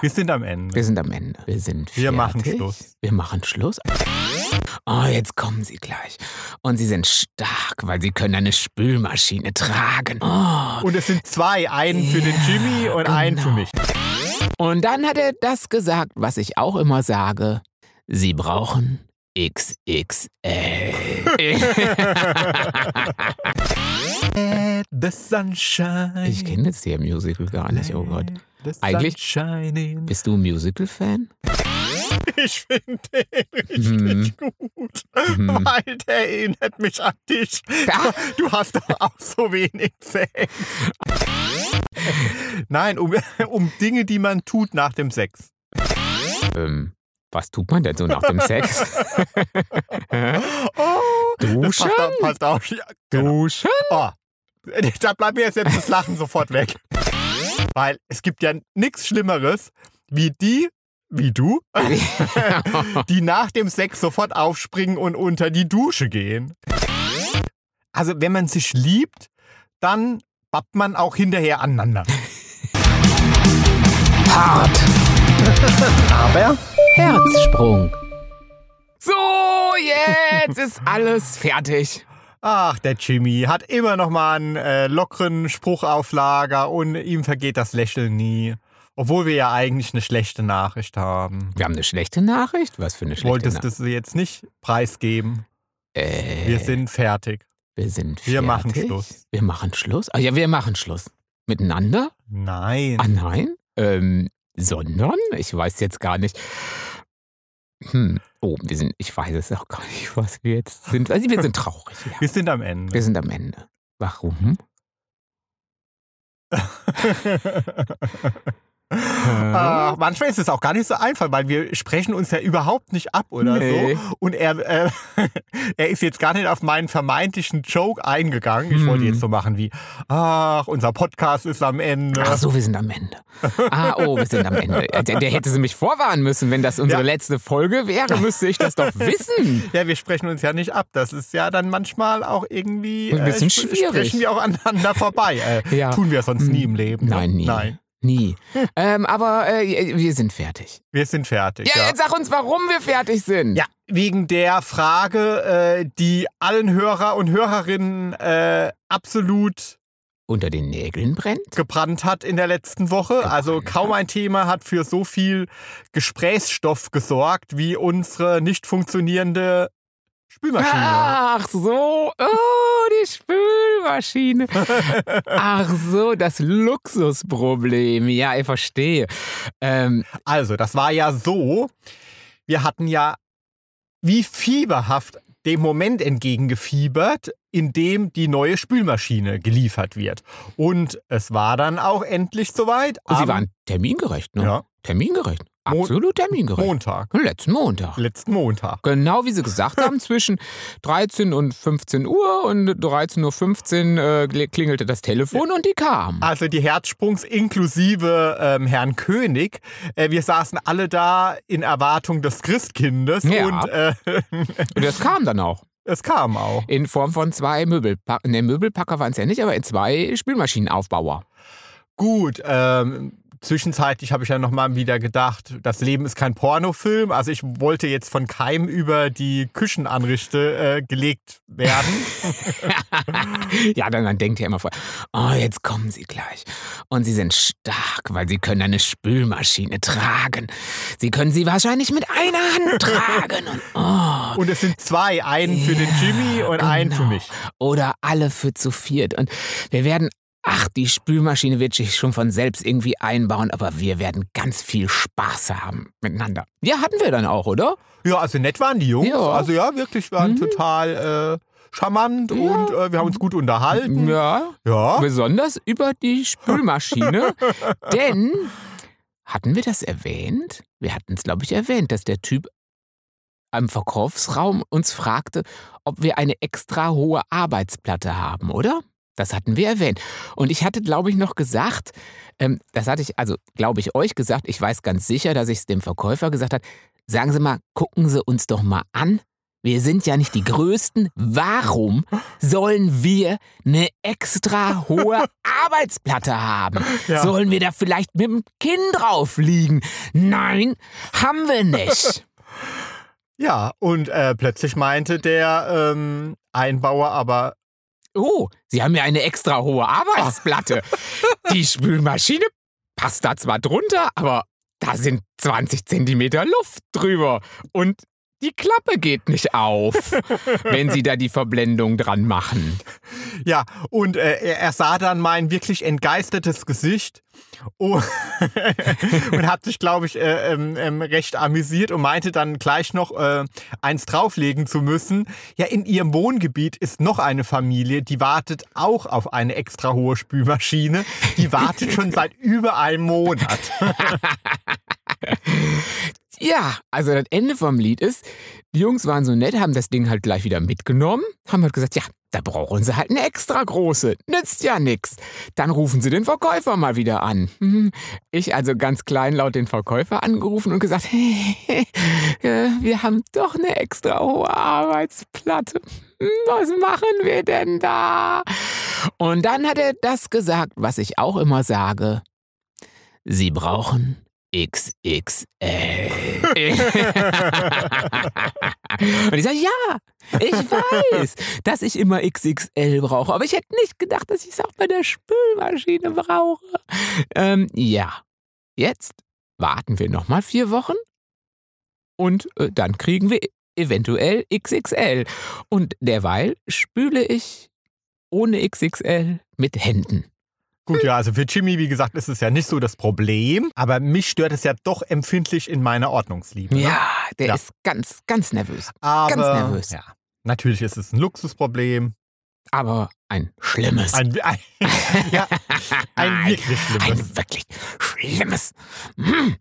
Wir sind am Ende. Wir sind am Ende. Wir sind fertig. Wir machen Schluss. Wir machen Schluss. Oh, jetzt kommen sie gleich. Und sie sind stark, weil sie können eine Spülmaschine tragen. Oh. Und es sind zwei, einen für den Jimmy und einen für genau. mich. Und dann hat er das gesagt, was ich auch immer sage. Sie brauchen XXL. The sunshine. ich kenne jetzt hier Musical gar nicht, oh Gott. Eigentlich-. Bist du ein Musical-Fan? Ich finde den Hm. richtig gut. Hm. Weil der erinnert mich an dich. Du hast doch auch so wenig Sex. Nein, um, um Dinge, die man tut nach dem Sex. Ähm, was tut man denn so nach dem Sex? Oh, Duschen? passt. Passt auch. Ja, genau. Duschen? Oh, da bleibt mir jetzt selbst das Lachen sofort weg. Weil es gibt ja nichts Schlimmeres, wie die, wie du, die nach dem Sex sofort aufspringen und unter die Dusche gehen. Also, wenn man sich liebt, dann bappt man auch hinterher aneinander. Hart. Aber Herzsprung. So, jetzt ist alles fertig. Ach, der Jimmy hat immer noch mal einen äh, lockeren Spruch auf Lager und ihm vergeht das Lächeln nie. Obwohl wir ja eigentlich eine schlechte Nachricht haben. Wir haben eine schlechte Nachricht? Was für eine schlechte Wolltest Nachricht? du sie jetzt nicht preisgeben? Äh, Wir sind fertig. wir sind Wir fertig. machen Schluss. Wir machen Schluss? Ah ja, wir machen Schluss. Miteinander? Nein. Ah nein? Ähm, sondern? Ich weiß jetzt gar nicht. Hm. Oh, wir sind, ich weiß es auch gar nicht, was wir jetzt sind. Also wir sind traurig. Ja. Wir sind am Ende. Wir sind am Ende. Warum? Ah, manchmal ist es auch gar nicht so einfach, weil wir sprechen uns ja überhaupt nicht ab oder Nee. so. Und er, äh, er ist jetzt gar nicht auf meinen vermeintlichen Joke eingegangen. Ich wollte Hm. jetzt so machen wie, ach, unser Podcast ist am Ende. Ach so, wir sind am Ende. Ah, oh, wir sind am Ende. Der, der hätte sie mich vorwarnen müssen. Wenn das unsere Ja. letzte Folge wäre, müsste ich das doch wissen. Ja, wir sprechen uns ja nicht ab. Das ist ja dann manchmal auch irgendwie. Ein bisschen sp- schwierig. Sprechen wir auch aneinander vorbei. Äh, Ja. Tun wir sonst nie Hm. im Leben. ne? Nein, nie. Nein. Nie. Ähm, aber äh, wir sind fertig. Wir sind fertig. Ja, ja. jetzt sag uns, warum wir fertig sind. Ja, wegen der Frage, äh, die allen Hörer und Hörerinnen äh, absolut Unter den Nägeln brennt? gebrannt hat in der letzten Woche. Also kaum ein Thema hat für so viel Gesprächsstoff gesorgt wie unsere nicht funktionierende Spülmaschine. Ach so, oh, die Spülmaschine. Ach so, das Luxusproblem. Ja, ich verstehe. Ähm, Also, das war ja so, wir hatten ja wie fieberhaft dem Moment entgegengefiebert, in dem die neue Spülmaschine geliefert wird. Und es war dann auch endlich soweit. Sie waren termingerecht, ne? Ja. Termingerecht. Absolut termingerecht. Montag. Letzten Montag. Letzten Montag. Genau wie Sie gesagt haben, zwischen 13 und 15 Uhr und 13.15 Uhr äh, kli- klingelte das Telefon und die kam. Also die Herzsprungs inklusive ähm, Herrn König. Äh, wir saßen alle da in Erwartung des Christkindes Ja. und äh, Und das kam dann auch. es kam auch. In Form von zwei Möbelpacker. Ne, Möbelpacker waren es ja nicht, aber in zwei Spülmaschinenaufbauer. Gut, ähm, zwischenzeitlich habe ich ja nochmal wieder gedacht, das Leben ist kein Pornofilm. Also ich wollte jetzt von keinem über die Küchenanrichte äh, gelegt werden. ja, dann man denkt ja immer vor, oh, jetzt kommen sie gleich. Und sie sind stark, weil sie können eine Spülmaschine tragen. Sie können sie wahrscheinlich mit einer Hand tragen. Und, oh, Und es sind zwei, einen für den Jimmy und einen für genau. mich. Oder alle für zu viert. Und wir werden, ach, die Spülmaschine wird sich schon von selbst irgendwie einbauen, aber wir werden ganz viel Spaß haben miteinander. Ja, hatten wir dann auch, oder? Ja, also nett waren die Jungs. Ja. Also ja, wirklich waren Mhm. total äh, charmant Ja. und äh, wir haben uns gut unterhalten. Ja. Ja. Besonders über die Spülmaschine. denn, hatten wir das erwähnt? Wir hatten es, glaube ich, erwähnt, dass der Typ am Verkaufsraum uns fragte, ob wir eine extra hohe Arbeitsplatte haben, oder? Das hatten wir erwähnt. Und ich hatte, glaube ich, noch gesagt, ähm, das hatte ich, also glaube ich, euch gesagt, ich weiß ganz sicher, dass ich es dem Verkäufer gesagt habe, sagen Sie mal, gucken Sie uns doch mal an, wir sind ja nicht die Größten. Warum sollen wir eine extra hohe Arbeitsplatte haben? Ja. Sollen wir da vielleicht mit dem Kinn drauf liegen? Nein, haben wir nicht. Ja, und äh, plötzlich meinte der ähm, Einbauer aber, Oh, Sie haben ja eine extra hohe Arbeitsplatte. Die Spülmaschine passt da zwar drunter, aber da sind 20 Zentimeter Luft drüber. Und die Klappe geht nicht auf, wenn Sie da die Verblendung dran machen. ja, und äh, er, sah dann mein wirklich entgeistertes Gesicht und, und hat sich, glaube ich, äh, ähm, ähm, recht amüsiert und meinte dann gleich noch äh, eins drauflegen zu müssen. Ja, in ihrem Wohngebiet ist noch eine Familie, die wartet auch auf eine extra hohe Spülmaschine. Die wartet schon seit über einem Monat. Ja, also das Ende vom Lied ist, die Jungs waren so nett, haben das Ding halt gleich wieder mitgenommen, haben halt gesagt, ja, da brauchen sie halt eine extra große, nützt ja nix. Dann rufen sie den Verkäufer mal wieder an. Ich also ganz kleinlaut den Verkäufer angerufen und gesagt, äh, wir haben doch eine extra hohe Arbeitsplatte. Hm, Was machen wir denn da? Und dann hat er das gesagt, was ich auch immer sage. Sie brauchen XXL. Und ich sage, ja, ich weiß, dass ich immer XXL brauche, aber ich hätte nicht gedacht, dass ich es auch bei der Spülmaschine brauche. Ähm, ja, jetzt warten wir nochmal vier Wochen und äh, dann kriegen wir eventuell XXL. Und derweil spüle ich ohne XXL mit Händen. Gut, ja, also für Jimmy, wie gesagt, ist es ja nicht so das Problem, aber mich stört es ja doch empfindlich in meiner Ordnungsliebe. ne? Ja, der Ja. ist ganz, ganz nervös. aber, ganz nervös. Ja, natürlich ist es ein Luxusproblem. Aber ein schlimmes. Ein, ein, ja, ein wirklich schlimmes. Ein wirklich schlimmes. Hm.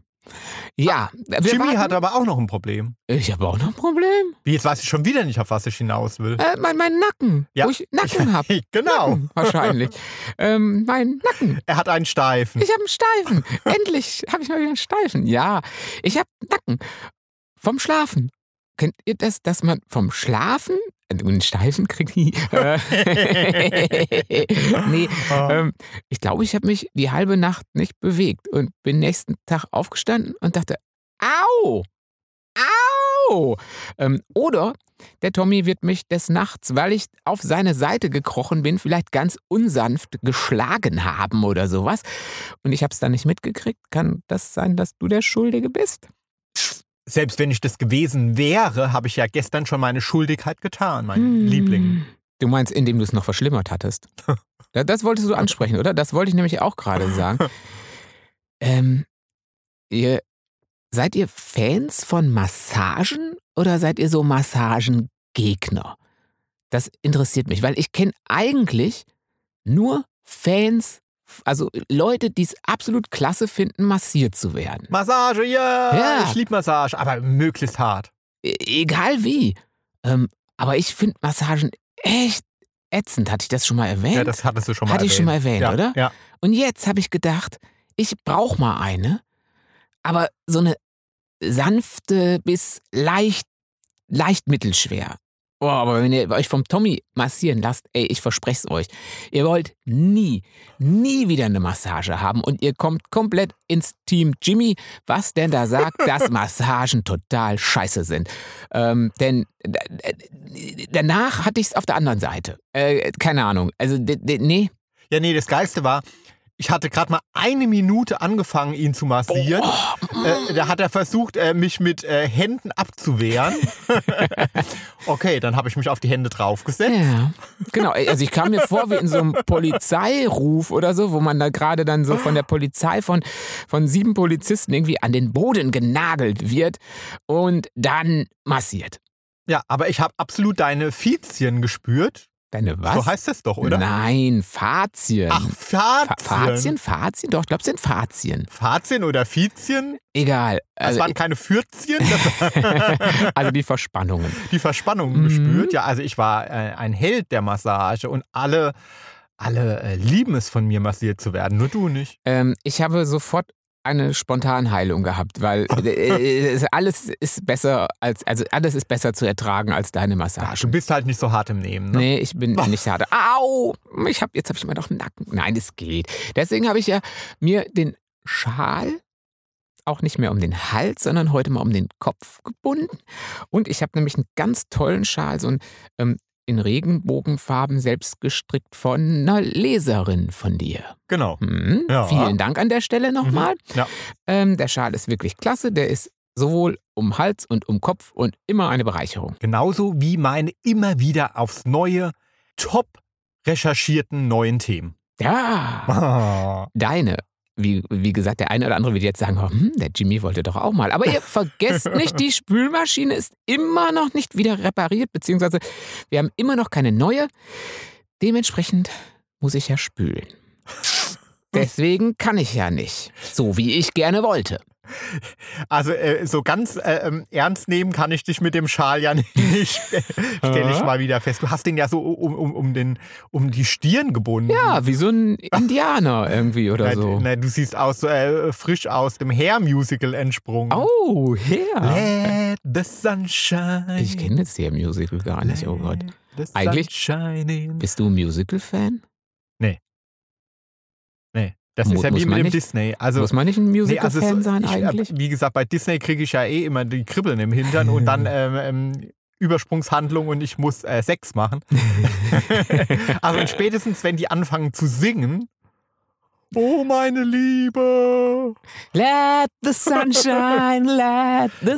Ja, wir Jimmy warten. hat aber auch noch ein Problem. Ich habe auch noch ein Problem. Wie, jetzt weiß ich schon wieder nicht, auf was ich hinaus will. Äh, mein, mein Nacken. Ja. Wo ich Nacken habe. genau. Wahrscheinlich. ähm, mein Nacken. Er hat einen Steifen. Ich habe einen Steifen. Endlich habe ich mal wieder einen Steifen. Ja, ich habe Nacken. Vom Schlafen. Kennt ihr das, dass man vom Schlafen einen Steifen kriegt? Äh, nee, Ah. ähm, ich glaube, ich habe mich die halbe Nacht nicht bewegt und bin nächsten Tag aufgestanden und dachte, au, au. Ähm, oder der Tommy wird mich des Nachts, weil ich auf seine Seite gekrochen bin, vielleicht ganz unsanft geschlagen haben oder sowas. Und ich habe es dann nicht mitgekriegt. Kann das sein, dass du der Schuldige bist? Selbst wenn ich das gewesen wäre, habe ich ja gestern schon meine Schuldigkeit getan, mein Hm. Liebling. Du meinst, indem du es noch verschlimmert hattest. Da- Das wolltest du ansprechen, oder? Das wollte ich nämlich auch gerade sagen. Ähm, ihr, seid ihr Fans von Massagen oder seid ihr so Massagengegner? Das interessiert mich, weil ich kenne eigentlich nur Fans, also Leute, die es absolut klasse finden, massiert zu werden. Massage, ja. Ja. Ich liebe Massage, aber möglichst hart. E- Egal wie. Ähm, aber ich finde Massagen echt ätzend. Hatte ich das schon mal erwähnt? Ja, das hattest du schon mal Hatte ich schon mal erwähnt, ja, oder? Ja. Und jetzt habe ich gedacht, ich brauche mal eine, aber so eine sanfte bis leicht, leicht mittelschwer. Oh, aber wenn ihr euch vom Tommy massieren lasst, ey, ich verspreche es euch, ihr wollt nie, nie wieder eine Massage haben und ihr kommt komplett ins Team Jimmy, was denn da sagt, dass Massagen total scheiße sind. Ähm, denn danach hatte ich es auf der anderen Seite. Äh, keine Ahnung. Also, nee. Ja, nee, das Geilste war, ich hatte gerade mal eine Minute angefangen, ihn zu massieren. Oh, Äh, da hat er versucht, äh, mich mit äh, Händen abzuwehren. okay, dann habe ich mich auf die Hände draufgesetzt. Ja, genau. Also ich kam mir vor wie in so einem Polizeiruf oder so, wo man da gerade dann so von der Polizei von, von sieben Polizisten irgendwie an den Boden genagelt wird und dann massiert. Ja, aber ich habe absolut deine Fizien gespürt. Deine was? So heißt das doch, oder? Nein, Fazien. Ach, Fa Fazien. Fazien? Fazien? Doch, ich glaube, es sind Fazien. Fazien oder Fizien? Egal. Das Also, waren keine Fürzien, also die Verspannungen. die Verspannung Mhm. gespürt. Ja, also ich war äh, ein Held der Massage und alle, alle äh, lieben es von mir massiert zu werden, nur du nicht. Ähm, ich habe sofort eine Spontanheilung gehabt, weil äh, alles ist besser als, also alles ist besser zu ertragen als deine Massage. Du bist halt nicht so hart im Nehmen. Ne? Nee, ich bin nicht hart. Au! Ich hab, jetzt habe ich immer noch einen Nacken. Nein, es geht. Deswegen habe ich ja mir den Schal auch nicht mehr um den Hals, sondern heute mal um den Kopf gebunden. Und ich habe nämlich einen ganz tollen Schal, so ein ähm, in Regenbogenfarben selbst gestrickt von einer Leserin von dir. Genau. Hm, Ja. Vielen Dank an der Stelle nochmal. Ja. Ähm, der Schal ist wirklich klasse. Der ist sowohl um Hals und um Kopf und immer eine Bereicherung. Genauso wie meine immer wieder aufs Neue top recherchierten neuen Themen. Ja, Ah. deine. Wie, wie gesagt, der eine oder andere wird jetzt sagen, oh, hm, der Jimmy wollte doch auch mal. Aber ihr vergesst nicht, die Spülmaschine ist immer noch nicht wieder repariert, beziehungsweise wir haben immer noch keine neue. Dementsprechend muss ich ja spülen. Deswegen kann ich ja nicht, so wie ich gerne wollte. Also äh, so ganz äh, ähm, ernst nehmen kann ich dich mit dem Schal ja nicht. Stelle ich mal wieder fest. Du hast den ja so um, um, um, den, um die Stirn gebunden. Ja, wie so ein Indianer irgendwie oder Na, so. na, du siehst aus, äh, frisch aus dem Hair-Musical entsprungen. Oh, her. Let the sunshine. Ich kenne das hier Musical gar nicht, oh Gott. Eigentlich-. Bist du ein Musical-Fan? Nee, das ist ja wie mit dem nicht? Disney. Also, Muss man nicht ein nee, Musical-Fan also es- sein ich, eigentlich? Wie gesagt, bei Disney kriege ich ja eh immer die Kribbeln im Hintern und dann ähm, ähm, Übersprungshandlung und ich muss äh, Sex machen. also spätestens, wenn die anfangen zu singen, Oh, meine Liebe. Let the sunshine, let the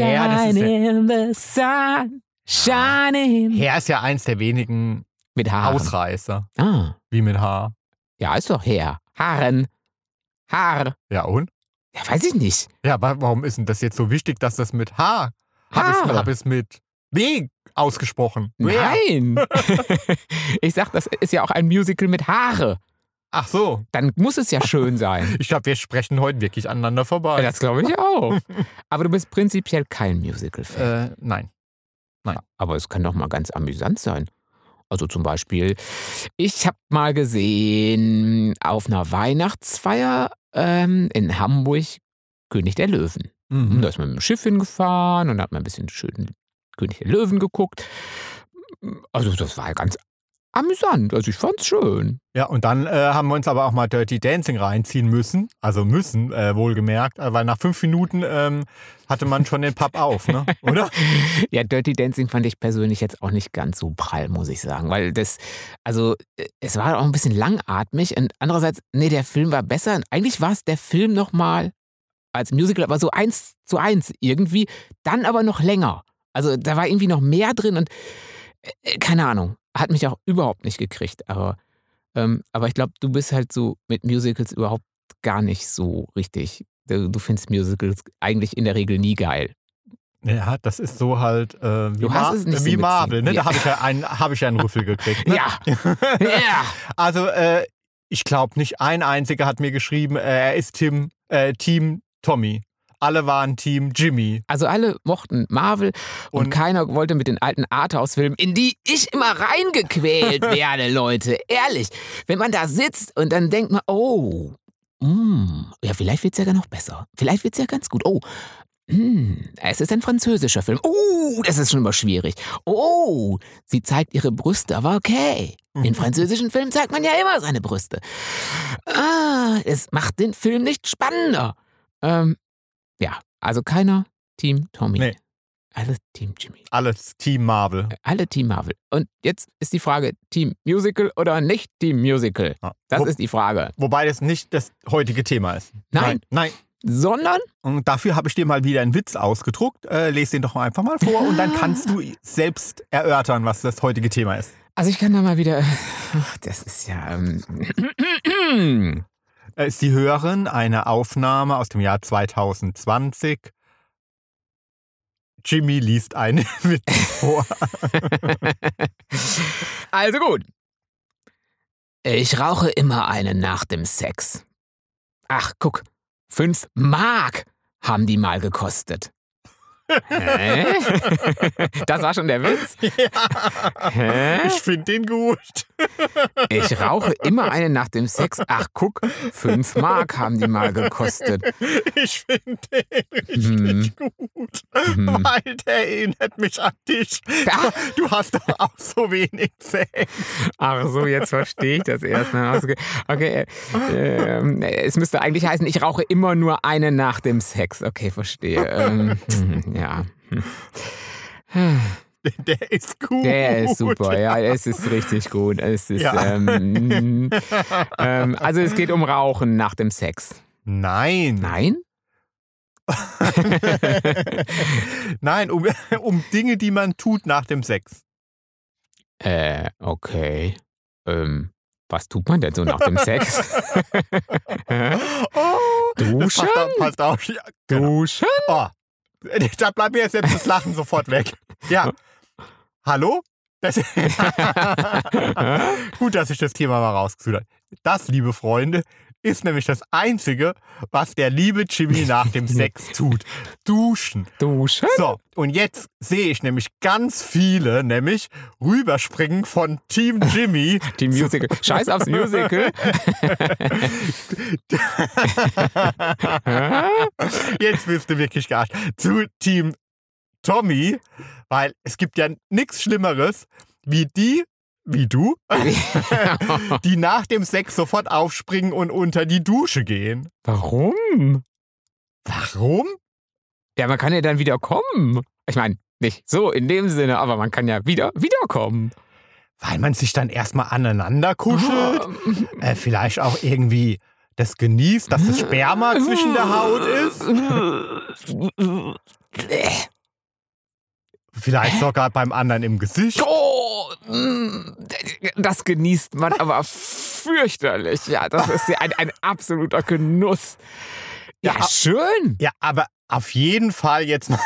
Ja, ja- in the sun, shining. Hair ist ja eins der wenigen Mit. Ausreißer. Ah, Wie mit Haar. ja, ist doch Hair. Haaren. Haar. Ja, und? Ja, weiß ich nicht. Ja, aber warum ist denn das jetzt so wichtig, dass das mit H? Hab es, Haare. hab es mit W ausgesprochen. Nein. ich sag, das ist ja auch ein Musical mit Haare. Ach so. Dann muss es ja schön sein. Ich glaube, wir sprechen heute wirklich aneinander vorbei. Das glaube ich auch. Aber du bist prinzipiell kein Musical-Fan. äh, nein. Aber es kann doch mal ganz amüsant sein. Also zum Beispiel, ich habe mal gesehen auf einer Weihnachtsfeier ähm, in Hamburg König der Löwen. Mhm. Da ist man mit dem Schiff hingefahren und hat mal ein bisschen schön König der Löwen geguckt. Also das war ganz amüsant. Also ich fand's schön. Ja, und dann äh, haben wir uns aber auch mal Dirty Dancing reinziehen müssen. Also müssen, äh, wohlgemerkt. Äh, weil nach fünf Minuten ähm, hatte man schon den Pub auf, ne? Oder? Ja, Dirty Dancing fand ich persönlich jetzt auch nicht ganz so prall, muss ich sagen. Weil das, also äh, es war auch ein bisschen langatmig und andererseits, nee, der Film war besser. Und eigentlich war es der Film nochmal als Musical, aber so eins zu eins irgendwie, dann aber noch länger. Also da war irgendwie noch mehr drin und äh, keine Ahnung, hat mich auch überhaupt nicht gekriegt. Aber, ähm, aber ich glaube, du bist halt so mit Musicals überhaupt gar nicht so richtig. Du, du findest Musicals eigentlich in der Regel nie geil. Ja, das ist so halt äh, wie, Du hast es nicht so wie Marvel, ne? Ja. Da habe ich ja einen, hab ich ja einen Rüffel gekriegt. Ne? Ja. Ja. Also, äh, ich glaube nicht ein einziger hat mir geschrieben, äh, er ist Tim, äh, Team Tommy. Alle waren Team Jimmy. Also alle mochten Marvel und, Und- keiner wollte mit den alten Arthouse-Filmen, in die ich immer reingequält werde, Leute. Ehrlich. Wenn man da sitzt und dann denkt man, oh, mm, ja, vielleicht wird's ja gar noch besser. Vielleicht wird's ja ganz gut. Oh, mm, es ist ein französischer Film. Oh, das ist schon mal schwierig. Oh, sie zeigt ihre Brüste, aber okay. In französischen Filmen zeigt man ja immer seine Brüste. Ah, es macht den Film nicht spannender. Ähm, ja, also keiner Team Tommy. Nee. Alle Team Jimmy. Alles Team Marvel. Alle Team Marvel. Und jetzt ist die Frage, Team Musical oder nicht Team Musical? Ja. Das Wo, ist die Frage. wobei das nicht das heutige Thema ist. Nein. Nein. Sondern, Und dafür habe ich dir mal wieder einen Witz ausgedruckt. Äh, lese den doch einfach mal vor und dann kannst du selbst erörtern, was das heutige Thema ist. also ich kann da mal wieder, ach, das ist ja, ähm, Äh, Ist die Hörerin eine Aufnahme aus dem Jahr 2020? Jimmy liest einen Witz vor. also gut. Ich rauche immer einen nach dem Sex. Ach, guck, fünf Mark haben die mal gekostet. Hä? Das war schon der Witz? Ja, Hä? ich finde den gut. Ich rauche immer eine nach dem Sex. Ach, guck, fünf Mark haben die mal gekostet. Ich finde den Hm. richtig gut. Hm. Weil der erinnert mich an dich. Ah. Du hast doch auch so wenig Sex. Ach so, jetzt verstehe ich das erst. mal. Okay, äh, ähm, es müsste eigentlich heißen, ich rauche immer nur eine nach dem Sex. Okay, verstehe. Ähm, hm, ja. Der ist gut. Der ist super, ja, es ist richtig gut. Es ist, Ja. ähm, ähm, also es geht um Rauchen nach dem Sex. Nein. Nein? Nein, um, um Dinge, die man tut nach dem Sex. Äh, okay. Ähm, was tut man denn so nach dem Sex? Oh, Duschen? passt, passt. Ja, genau. Duschen? Oh, da bleibt mir jetzt selbst das Lachen sofort weg. Ja. Hallo? Das, gut, dass ich das Thema mal rausgesucht habe. Das, liebe Freunde, ist nämlich das Einzige, was der liebe Jimmy nach dem Sex tut. Duschen. Duschen? So, und jetzt sehe ich nämlich ganz viele, nämlich rüberspringen von Team Jimmy Die Musical. Scheiß aufs Musical. Jetzt bist du wirklich gearscht. Zu Team Tommy, weil es gibt ja nichts Schlimmeres, wie die, wie du, die nach dem Sex sofort aufspringen und unter die Dusche gehen. Warum? Warum? Ja, man kann ja dann wieder kommen. Ich meine, nicht so in dem Sinne, aber man kann ja wieder wiederkommen. Weil man sich dann erstmal aneinander kuschelt, äh, vielleicht auch irgendwie das genießt, dass das Sperma zwischen der Haut ist. Vielleicht sogar beim anderen im Gesicht. Oh, das genießt man aber fürchterlich. Ja, das ist ja ein, ein absoluter Genuss. Ja, Ja, schön. Ja, aber auf jeden Fall jetzt mal,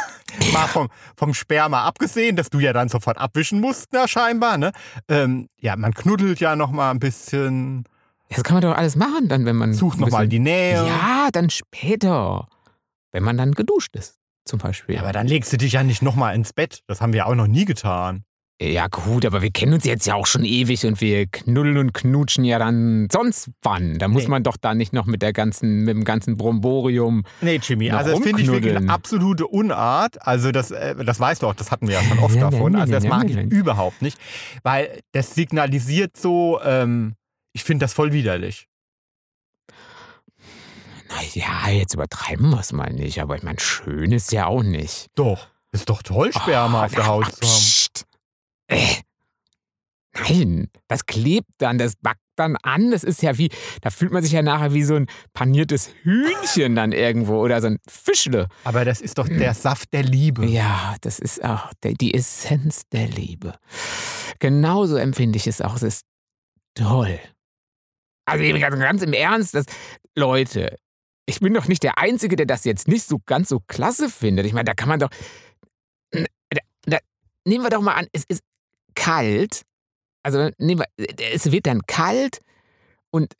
mal vom, vom Sperma abgesehen, dass du ja dann sofort abwischen musst, na scheinbar, ne? Ähm, ja, man knuddelt ja noch mal ein bisschen, Das kann man doch alles machen, dann, wenn man. sucht ein noch mal bisschen- die Nähe. Ja, dann später. Wenn man dann geduscht ist, zum Beispiel. Ja, aber dann legst du dich ja nicht noch mal ins Bett. Das haben wir auch noch nie getan. Ja, gut, aber wir kennen uns jetzt ja auch schon ewig und wir knuddeln und knutschen ja dann sonst wann. Da muss Nee. man doch da nicht noch mit der ganzen, mit dem ganzen Bromborium. Nee, Jimmy, also das finde ich wirklich eine absolute Unart. Also das, äh, das weißt du auch, das hatten wir ja schon oft Ja, davon. ja, Also das mag ich überhaupt nicht. Weil das signalisiert so, ähm, ich finde das voll widerlich. Naja, jetzt übertreiben wir es mal nicht, aber ich meine, schön ist ja auch nicht. Doch, ist doch toll, Sperma Oh, auf der Haut zu haben. Äh. Nein, das klebt dann, das backt dann an. Das ist ja wie, da fühlt man sich ja nachher wie so ein paniertes Hühnchen dann irgendwo oder so ein Fischle. Aber das ist doch der Saft der Liebe. Ja, das ist auch der, die Essenz der Liebe. Genauso empfinde ich es auch. Es ist toll. Also ganz im Ernst, das, Leute, ich bin doch nicht der Einzige, der das jetzt nicht so ganz so klasse findet. Ich meine, da kann man doch. Da, da, nehmen wir doch mal an, es ist kalt. Also nehmen wir, es wird dann kalt und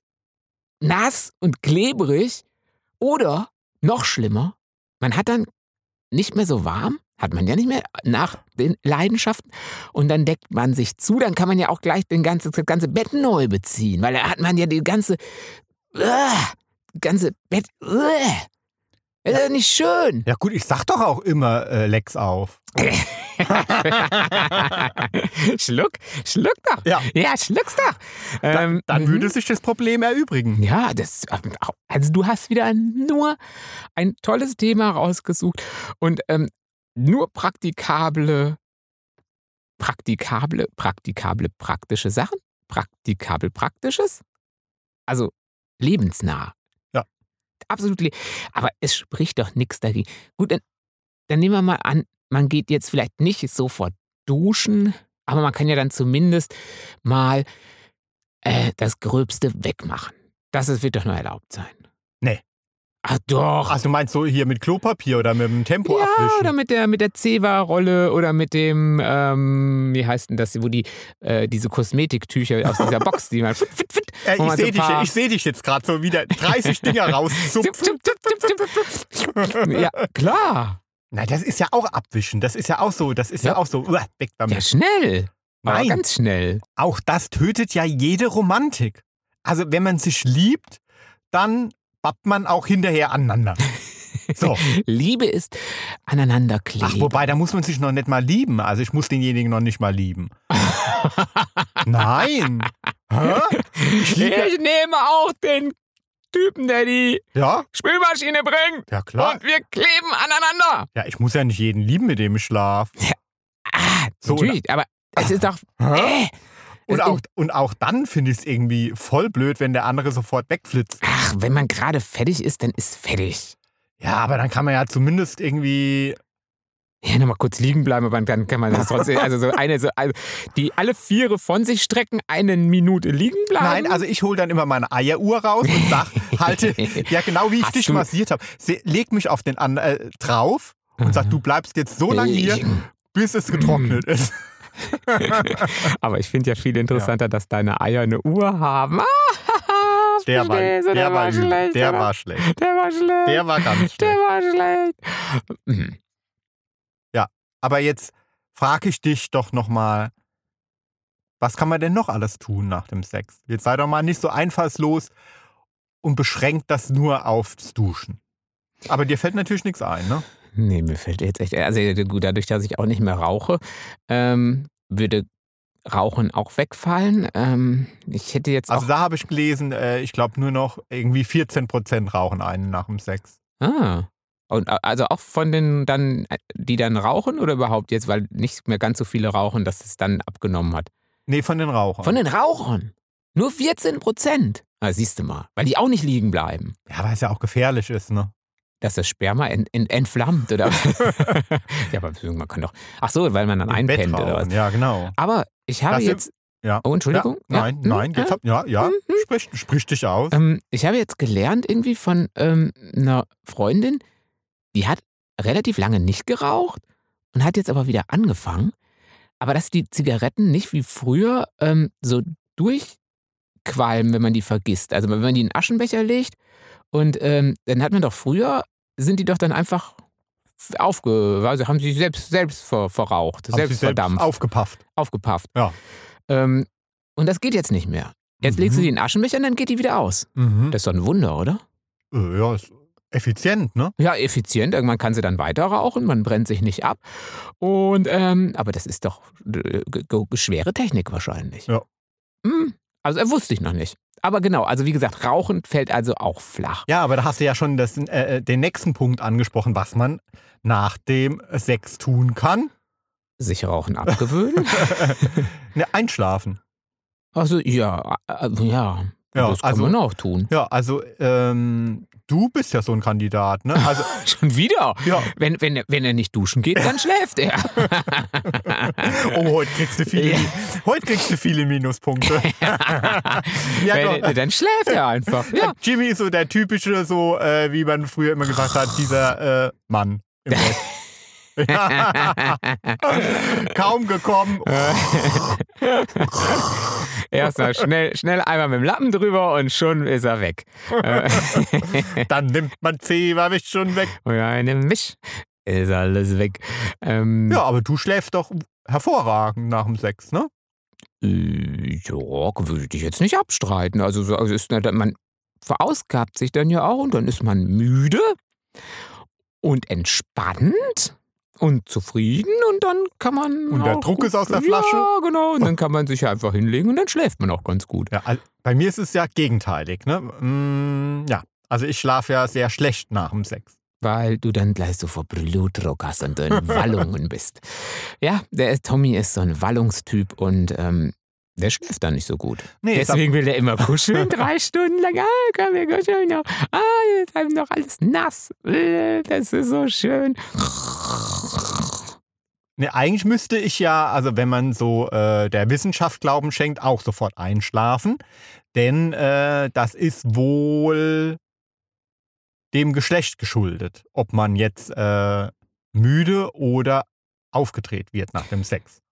nass und klebrig. Oder noch schlimmer, man hat dann nicht mehr so warm, hat man ja nicht mehr nach den Leidenschaften und dann deckt man sich zu, dann kann man ja auch gleich den ganze, das ganze Bett neu beziehen, weil da hat man ja die ganze, uh, ganze Bett, das ist ja nicht schön. Ja gut, ich sag doch auch immer äh, Lex auf. schluck, schluck doch. Ja. Ja, schluck's doch. Ähm, dann mhm. würde sich das Problem erübrigen. Ja, das, also du hast wieder nur ein tolles Thema rausgesucht und ähm, nur praktikable, praktikable, praktikable, praktische Sachen, praktikabel praktisches, also lebensnah. Absolut. Aber es spricht doch nichts dagegen. Gut, dann, dann nehmen wir mal an, man geht jetzt vielleicht nicht sofort duschen, aber man kann ja dann zumindest mal äh, das Gröbste wegmachen. Das wird doch nur erlaubt sein. Nee. Ach doch. Ach, du meinst so hier mit Klopapier oder mit dem Tempo ja, abwischen? oder mit der, mit der Zewa-Rolle oder mit dem, ähm, wie heißt denn das, wo die, äh, diese Kosmetiktücher aus dieser Box, die man fit, fit, fit, Äh, ich so sehe ein dich, ich seh dich jetzt gerade so wieder 30 Dinger zip. Ja, klar. Na, das ist ja auch abwischen. Das ist ja auch so, das ist ja, Ja. auch so, uah, weg damit. Ja, schnell. Aber Nein. ganz schnell. Auch das tötet ja jede Romantik. Also, wenn man sich liebt, dann bappt man auch hinterher aneinander. So. Liebe ist aneinander kleben. Ach, wobei, da muss man sich noch nicht mal lieben. Also, ich muss denjenigen noch nicht mal lieben. Nein. Hä? Ich ich nehme auch den Typen, der die Ja, Spülmaschine bringt. ja, klar. Und wir kleben aneinander. Ja, ich muss ja nicht jeden lieben, mit dem ich schlafe. Ah, So, natürlich. Aber es ist doch. Äh, Und auch, und auch dann finde ich es irgendwie voll blöd, wenn der andere sofort wegflitzt. Ach, wenn man gerade fertig ist, dann ist fertig. Ja, aber dann kann man ja zumindest irgendwie. Ja, nochmal kurz liegen bleiben, aber dann kann man das trotzdem. Also so eine, so, also die alle Viere von sich strecken, eine Minute liegen bleiben. Nein, also ich hole dann immer meine Eieruhr raus und sag, halte, ja genau wie ich Hast dich du- massiert habe. Leg mich auf den äh, drauf und sag, du bleibst jetzt so lange hier, Liegen. bis es getrocknet ist. Aber ich finde ja viel interessanter, dass deine Eier eine Uhr haben. Ah, Der war, du, der war, schlecht. der war schlecht. der war schlecht. Der war ganz Der schlecht. war schlecht. Mhm. Aber jetzt frage ich dich doch nochmal, was kann man denn noch alles tun nach dem Sex? Jetzt sei doch mal nicht so einfallslos und beschränkt das nur aufs Duschen. Aber dir fällt natürlich nichts ein, ne? Nee, mir fällt jetzt echt. Also gut, dadurch, dass ich auch nicht mehr rauche, ähm, würde Rauchen auch wegfallen. Ähm, ich hätte jetzt Also auch. da habe ich gelesen, äh, ich glaube nur noch irgendwie 14% rauchen einen nach dem Sex. Ah. Und a- also auch von den dann, äh, die dann rauchen oder überhaupt jetzt, weil nicht mehr ganz so viele rauchen, dass es dann abgenommen hat. Nee, von den Rauchern. Von den Rauchern. Nur 14 Prozent. Ah, siehst du mal, weil die auch nicht liegen bleiben. ja, weil es ja auch gefährlich ist, ne? Dass das Sperma ent, ent, entflammt, oder? ja, aber man kann doch. Ach so, weil man dann Im einpennt oder was. Ja, genau. Aber ich habe Das jetzt. Ja. Oh, Entschuldigung. Ja, nein, Ja, nein, hm, jetzt ja. hab, ja, ja, Hm, hm. sprich, sprich dich aus. Ähm, ich habe jetzt gelernt irgendwie von ähm, einer Freundin, die hat relativ lange nicht geraucht und hat jetzt aber wieder angefangen. Aber dass die Zigaretten nicht wie früher ähm, so durchqualmen, wenn man die vergisst. Also wenn man die in einen Aschenbecher legt und ähm, dann hat man doch früher, sind die doch dann einfach aufge... Also haben sie selbst, selbst ver, verraucht, Haben selbst sie selbst verdampft, aufgepafft. aufgepafft. Ja. Ähm, und das geht jetzt nicht mehr. Jetzt legst du Mhm. die in den Aschenbecher und dann geht die wieder aus. Mhm. Das ist doch ein Wunder, oder? Äh, ja, ist effizient, ne? Ja, effizient. Irgendwann kann sie dann weiter rauchen, man brennt sich nicht ab. Und ähm, aber das ist doch äh, schwere Technik wahrscheinlich. Ja. Hm, also äh, wusste ich noch nicht. Aber genau, also wie gesagt, Rauchen fällt also auch flach. Ja, aber da hast du ja schon das, äh, den nächsten Punkt angesprochen, was man nach dem Sex tun kann. Sich Rauchen abgewöhnen. ne, einschlafen. also ja, äh, ja, Ja, das kann also- man auch tun. Ja, also ähm, du bist ja so ein Kandidat, ne? Also, Schon wieder. ja. Wenn, wenn, er- wenn er nicht duschen geht, dann schläft er. Oh, heute kriegst du viele, Ja. heute kriegst du viele Minuspunkte. ja, wenn, dann schläft er einfach. Ja. Jimmy ist so der typische, so äh, wie man früher immer gesagt hat, dieser äh, Mann im Bett. Kaum gekommen. Erstmal schnell, schnell einmal mit dem Lappen drüber und schon ist er weg. Dann nimmt man Zewa mich schon weg. und eine Misch ist alles weg. Ähm, Ja, aber du schläfst doch hervorragend nach dem Sex, ne? äh, ja, würde ich jetzt nicht abstreiten. Also, so- also ist, man verausgabt sich dann ja auch und dann ist man müde und entspannt und zufrieden und dann kann man. Und der Druck ist aus der Flasche. Ja, genau. Und dann kann man sich einfach hinlegen und dann schläft man auch ganz gut. Ja, bei mir ist es ja gegenteilig, ne? Mm, ja, also ich schlafe ja sehr schlecht nach dem Sex. Weil du dann gleich so vor Blutdruck hast und in Wallungen bist. Ja, der ist, Tommy ist so ein Wallungstyp und ähm, der schläft dann nicht so gut. Nee, Deswegen will er immer kuscheln, drei Stunden lang. Ah, komm, wir kuscheln noch. Ah, jetzt haben wir noch alles nass. Äh, Das ist so schön. Ne, eigentlich müsste ich ja, also wenn man so äh, der Wissenschaft Glauben schenkt, auch sofort einschlafen. Denn äh, das ist wohl dem Geschlecht geschuldet, ob man jetzt äh, müde oder aufgedreht wird nach dem Sex.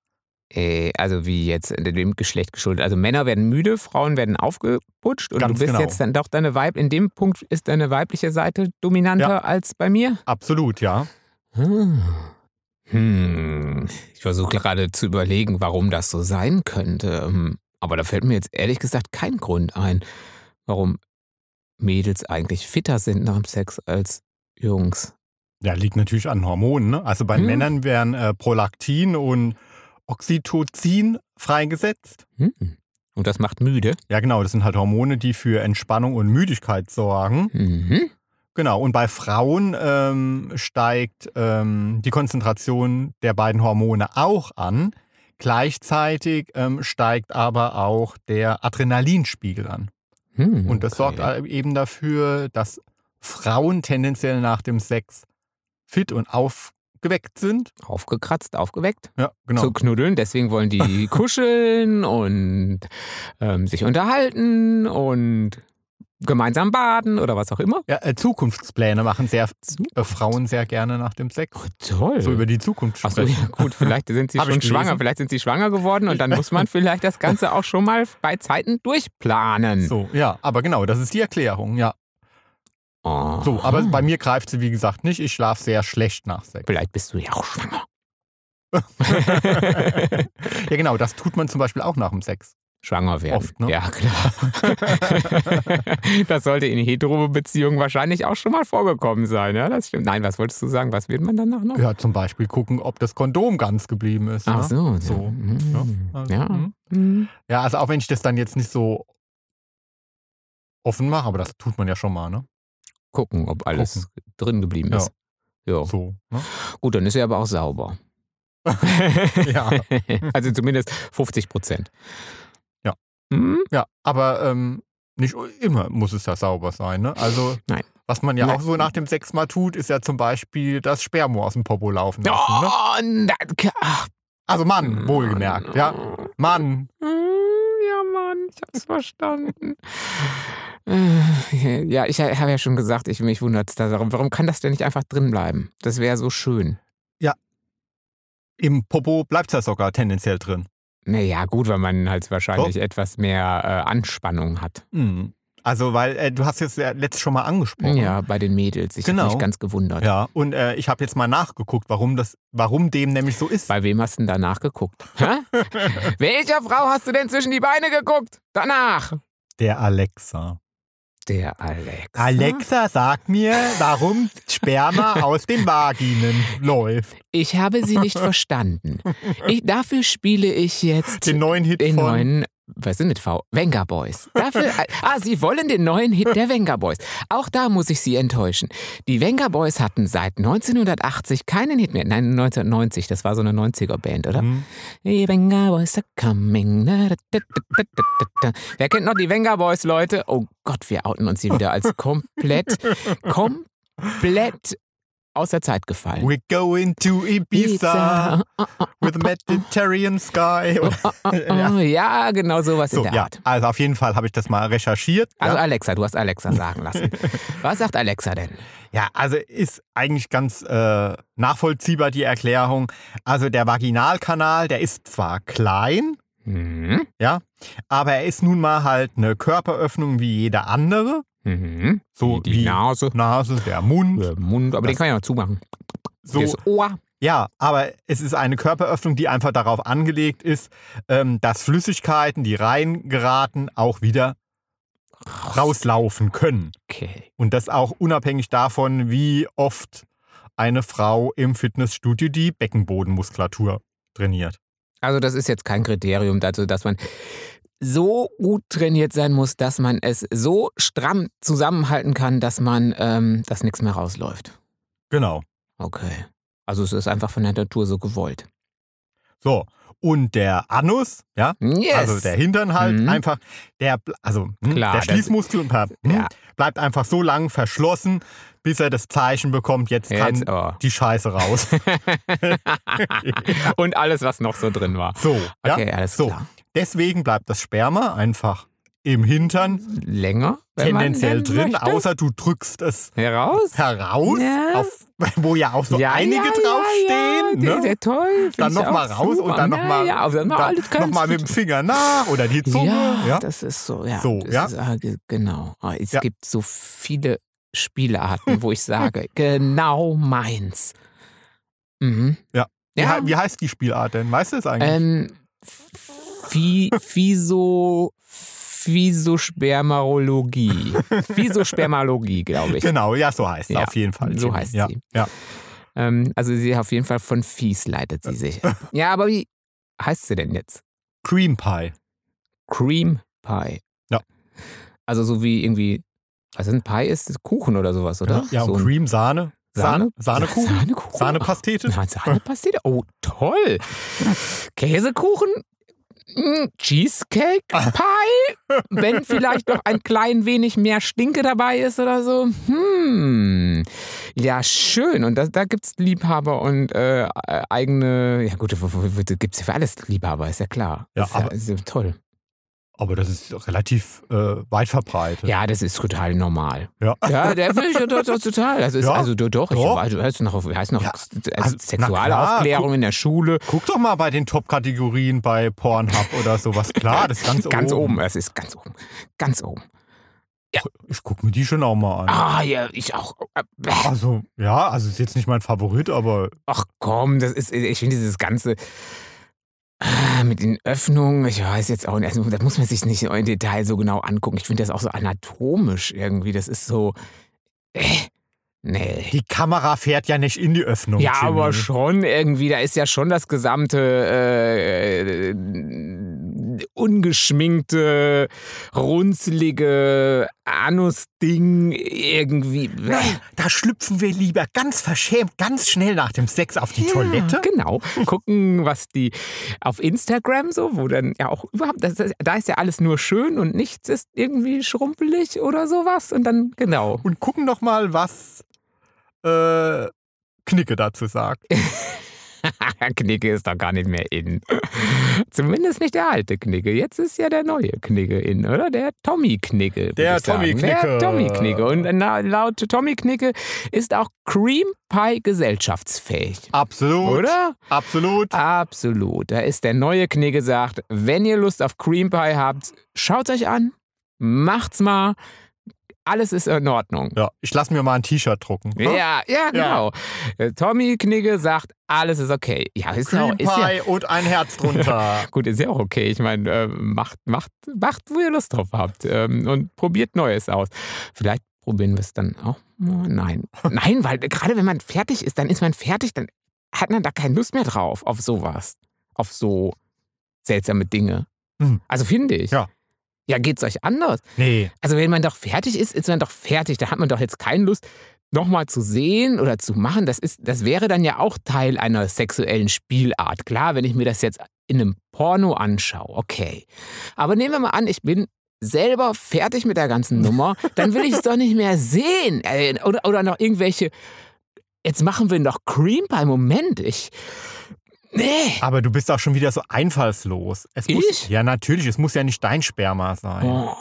Äh, also wie jetzt dem Geschlecht geschuldet. Also Männer werden müde, Frauen werden aufgeputscht und Ganz du bist genau. jetzt dann doch deine Weib. In dem Punkt ist deine weibliche Seite dominanter Ja. als bei mir. Absolut, ja. Hm. Hm. Ich versuche gerade zu überlegen, warum das so sein könnte. Ähm, Aber da fällt mir jetzt ehrlich gesagt kein Grund ein, warum Mädels eigentlich fitter sind nach dem Sex als Jungs. Ja, liegt natürlich an Hormonen. Ne? Also bei Hm. Männern werden äh, Prolaktin und Oxytocin freigesetzt. Hm. Und das macht müde. Ja, genau, das sind halt Hormone, die für Entspannung und Müdigkeit sorgen. Mhm. Genau, und bei Frauen ähm, steigt ähm, die Konzentration der beiden Hormone auch an. Gleichzeitig ähm, steigt aber auch der Adrenalinspiegel an. Hm, Und das okay. sorgt eben dafür, dass Frauen tendenziell nach dem Sex fit und aufgeweckt sind. Aufgekratzt, aufgeweckt. Ja, genau. Zu knuddeln. Deswegen wollen die kuscheln und ähm, sich unterhalten und gemeinsam baden oder was auch immer. Ja, äh, Zukunftspläne machen sehr äh, Frauen sehr gerne nach dem Sex. Oh, toll. So über die Zukunft sprechen. ja gut, vielleicht sind sie schon schwanger, vielleicht sind sie schwanger geworden und dann muss man vielleicht das Ganze auch schon mal bei Zeiten durchplanen. So, ja, aber genau, das ist die Erklärung, ja. Oh. So, aber bei mir greift sie, wie gesagt, nicht. Ich schlafe sehr schlecht nach Sex. Vielleicht bist du ja auch schwanger. ja, genau, das tut man zum Beispiel auch nach dem Sex. Schwanger werden. Oft, ne? Ja, klar. das sollte in Hetero-Beziehungen wahrscheinlich auch schon mal vorgekommen sein. Ja, das stimmt. Nein, was wolltest du sagen? Was wird man danach noch? Ja, zum Beispiel gucken, ob das Kondom ganz geblieben ist. Ach ne? so. So, Ja. Mhm. Also, Ja. hm. Mhm. Ja, also auch wenn ich das dann jetzt nicht so offen mache, aber das tut man ja schon mal, ne? Gucken, ob alles drin geblieben ist. Ja. So. Ne? Gut, dann ist er aber auch sauber. Ja. also zumindest 50 Prozent. Ja. Hm? Ja, aber ähm, nicht immer muss es ja sauber sein, ne? Also, Nein. was man ja Nein. auch so nach dem Sex mal tut, ist ja zum Beispiel das Spermo aus dem Popo laufen lassen, ne? Oh, ach, Also Mann, wohlgemerkt, ja. Mann. Hm, Ja, Mann, ich hab's verstanden. Ja, ich habe ja schon gesagt, ich, mich wundert es darum. Warum kann das denn nicht einfach drin bleiben? Das wäre so schön. Im Popo bleibt es ja sogar tendenziell drin. Naja, gut, weil man halt wahrscheinlich etwas mehr äh, Anspannung hat. Mhm. Also, weil äh, du hast jetzt ja letztes schon mal angesprochen. Ja, bei den Mädels. Ich Genau. habe mich ganz gewundert. Ja, und äh, ich habe jetzt mal nachgeguckt, warum das, warum dem nämlich so ist. Bei wem hast du denn danach geguckt? Hä? Welcher Frau hast du denn zwischen die Beine geguckt? Danach. Der Alexa. Der Alex. Alexa, sag mir, warum Sperma aus den Vaginen läuft. Ich habe sie nicht verstanden. Ich, dafür spiele ich jetzt Den neuen Hit den von neuen, was sind mit V? Venga Boys. Dafür, ah, Sie wollen den neuen Hit der Venga Boys. Auch da muss ich Sie enttäuschen. Die Venga Boys hatten seit 1980 keinen Hit mehr. Nein, 1990, das war so eine 90er-Band, oder? Hm. Die Venga Boys are coming. Wer kennt noch die Venga Boys, Leute? Oh Gott, wir outen uns hier wieder als komplett, komplett aus der Zeit gefallen. We're going to Ibiza oh, with a Mediterranean sky. oh, oh, oh, oh. Ja, genau sowas So, in der ja, Art. also auf jeden Fall habe ich das mal recherchiert. Also ja. Alexa, du hast Alexa sagen lassen. Was sagt Alexa denn? ja, also ist eigentlich ganz äh, nachvollziehbar die Erklärung. Also der Vaginalkanal, der ist zwar klein, Mhm. aber er ist nun mal halt eine Körperöffnung wie jeder andere. Mhm. So die wie Nase, Nase, der Mund. der Mund, aber den Das- kann ich noch zumachen. So, Das Ohr. Ja, aber es ist eine Körperöffnung, die einfach darauf angelegt ist, ähm, dass Flüssigkeiten, die reingeraten, auch wieder rauslaufen können. Okay. Und das auch unabhängig davon, wie oft eine Frau im Fitnessstudio die Beckenbodenmuskulatur trainiert. Also das ist jetzt kein Kriterium dazu, dass man so gut trainiert sein muss, dass man es so stramm zusammenhalten kann, dass man, ähm, dass nichts mehr rausläuft. Genau. Okay. Also es ist einfach von der Natur so gewollt. So. Und der Anus, ja, Yes. also der Hintern halt Mhm. einfach, der, also hm, Klar, der das- Schließmuskel hm, Ja. bleibt einfach so lang verschlossen, bis er das Zeichen bekommt, jetzt kann Jetzt, oh. die Scheiße raus. Und alles, was noch so drin war. So, ja. Okay, alles so. klar. Deswegen bleibt das Sperma einfach im Hintern Länger, tendenziell drin, möchte. außer du drückst es heraus. heraus, Ja. auf, wo ja auch so Ja, einige ja, draufstehen. Ja, ne? sehr toll. Dann nochmal raus super. und dann nochmal Ja, mal noch mal mit dem Finger nach oder die Zunge. ja, das ist so, ja. So, ja. Ist, ah, ge- genau. Ah, Es gibt so viele Spielarten, wo ich sage, genau meins. Mhm. Ja. Wie heißt die Spielart denn? Weißt du es eigentlich? ähm, Physo, Physospermologie. Physospermalogie, glaube ich. genau, ja, so heißt sie Ja, auf jeden Fall. so heißt ja. sie. Ja. Ähm, also sie auf jeden Fall von Fies leitet sie sich. Ja, aber wie heißt sie denn jetzt? Cream Pie. Cream Pie. Ja. Also so wie irgendwie, was ein Pie ist? Kuchen oder sowas, oder? Ja, so und ein Cream Sahne. Sahne? Sahnekuchen? Sahnekuchen. Sahnepastete? Na, Sahnepastete? Oh, toll. Käsekuchen? Cheesecake Pie? Wenn vielleicht noch ein klein wenig mehr Stinke dabei ist oder so. Hm. Ja, schön. Und das, da gibt es Liebhaber und äh, eigene. Ja, gut, gibt es ja für alles Liebhaber, ist ja klar. Ja, ist ja, aber- ist ja toll. Aber das ist relativ äh, weit verbreitet. Ja, das ist total normal. Ja. Ja, der finde ich doch, doch total. Das ist Ja, also doch, doch. Ich doch. du heißt noch, heißt noch Ja, also also, Sexualaufklärung in der Schule. Guck doch mal bei den Top-Kategorien bei Pornhub oder sowas. Klar, das ist ganz, Ganz oben. oben. Es ist ganz oben. Ganz oben. Ich guck mir die schon auch mal an. Ah, ja, ich auch. Äh. Also, ja, also ist jetzt nicht mein Favorit, aber Ach komm, das ist, ich finde dieses ganze ah, mit den Öffnungen, ich weiß jetzt auch nicht, also, da muss man sich nicht im Detail so genau angucken. Ich finde das auch so anatomisch irgendwie. Das ist so. Äh, nee. die Kamera fährt ja nicht in die Öffnung. Ja, Jimmy. aber schon irgendwie, da ist ja schon das gesamte äh, ungeschminkte, runzlige Anus-Ding irgendwie. Nein, da schlüpfen wir lieber ganz verschämt, ganz schnell nach dem Sex auf die Toilette. Genau. Gucken, was die auf Instagram so, wo dann ja auch überhaupt, das, da ist ja alles nur schön und nichts ist irgendwie schrumpelig oder sowas. Und dann, genau. Und gucken noch mal, was äh, Knicke dazu sagt. Knicke ist doch gar nicht mehr in. Zumindest nicht der alte Knicke. Jetzt ist ja der neue Knicke in, oder? Der Tommy würd Der. Tommy Knicke. Der Tommy Knicke. Und na, laut Tommy Knicke ist auch Cream Pie gesellschaftsfähig. Absolut. Oder? Absolut. Absolut. Da ist der neue Knicke sagt, wenn ihr Lust auf Cream Pie habt, schaut's euch an, macht's mal. Alles ist in Ordnung. Ja, ich lasse mir mal ein T-Shirt drucken. ne? Ja, ja, genau. Äh, Tommy Knigge sagt, alles ist okay. Ja, ist ja, Cream auch, ist ja und ein Herz drunter. gut, ist ja auch okay. Ich meine, äh, macht, macht, macht, wo ihr Lust drauf habt ähm, und probiert Neues aus. Vielleicht probieren wir es dann auch. mal. Nein, nein, weil gerade wenn man fertig ist, dann ist man fertig, dann hat man da keine Lust mehr drauf auf sowas, auf so seltsame Dinge. Hm. Also finde ich. Ja. Ja, geht's euch anders? Nee, Also wenn man doch fertig ist, ist man doch fertig. Da hat man doch jetzt keine Lust, nochmal zu sehen oder zu machen. Das, ist, das wäre dann ja auch Teil einer sexuellen Spielart. Klar, wenn ich mir das jetzt in einem Porno anschaue, okay. Aber nehmen wir mal an, ich bin selber fertig mit der ganzen Nummer, dann will ich es doch nicht mehr sehen. Äh, Oder, oder noch irgendwelche. Jetzt machen wir noch Cream Pie. Moment, ich. Nee. aber du bist auch schon wieder so einfallslos. Es muss, Ich? Ja, natürlich. Es muss ja nicht dein Sperma sein. Oh,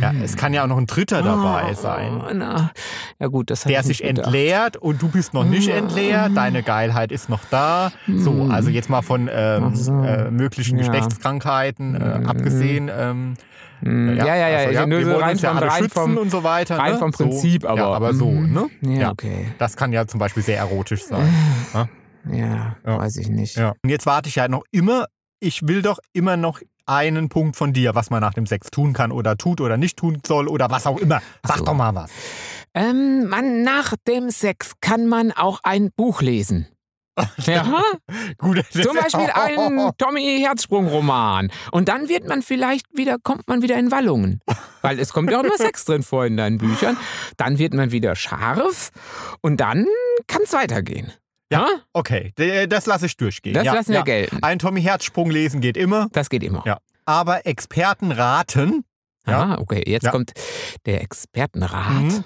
Ja, es kann ja auch noch ein Dritter dabei oh, sein. Na, ja gut, das Der ich sich gedacht. entleert und du bist noch nicht Ah. entleert, deine Geilheit ist noch da. So, Hm. also jetzt mal von ähm, so. äh, möglichen Ja. Geschlechtskrankheiten äh, abgesehen. Ähm, Hm, Ja, ja, ja. also, ja, wir so wollen rein uns ja vom, alle rein schützen vom, und so weiter. rein ne? vom So. Prinzip, aber. Ja, aber so, ne? Ja, Ja. okay. Das kann ja zum Beispiel sehr erotisch sein. Ja, Ja. weiß ich nicht. Ja. Und jetzt warte ich ja noch immer, ich will doch immer noch einen Punkt von dir, was man nach dem Sex tun kann oder tut oder nicht tun soll oder was auch immer. Sag so. doch mal was. Ähm, man, nach dem Sex kann man auch ein Buch lesen. Ja, Gut, zum Beispiel ein Tommy Herzsprung-Roman. Und dann wird man vielleicht wieder, kommt man wieder in Wallungen. Weil es kommt ja auch immer Sex drin vor in deinen Büchern. Dann wird man wieder scharf und dann kann es weitergehen. Ja. Ha? Okay, d- das lasse ich durchgehen. Das ja, lassen wir ja. gelten. Ein Tommy Herzsprung lesen geht immer, Das geht immer. Ja. aber Experten raten, Ja. Ah, okay. Jetzt kommt der Expertenrat. Mhm.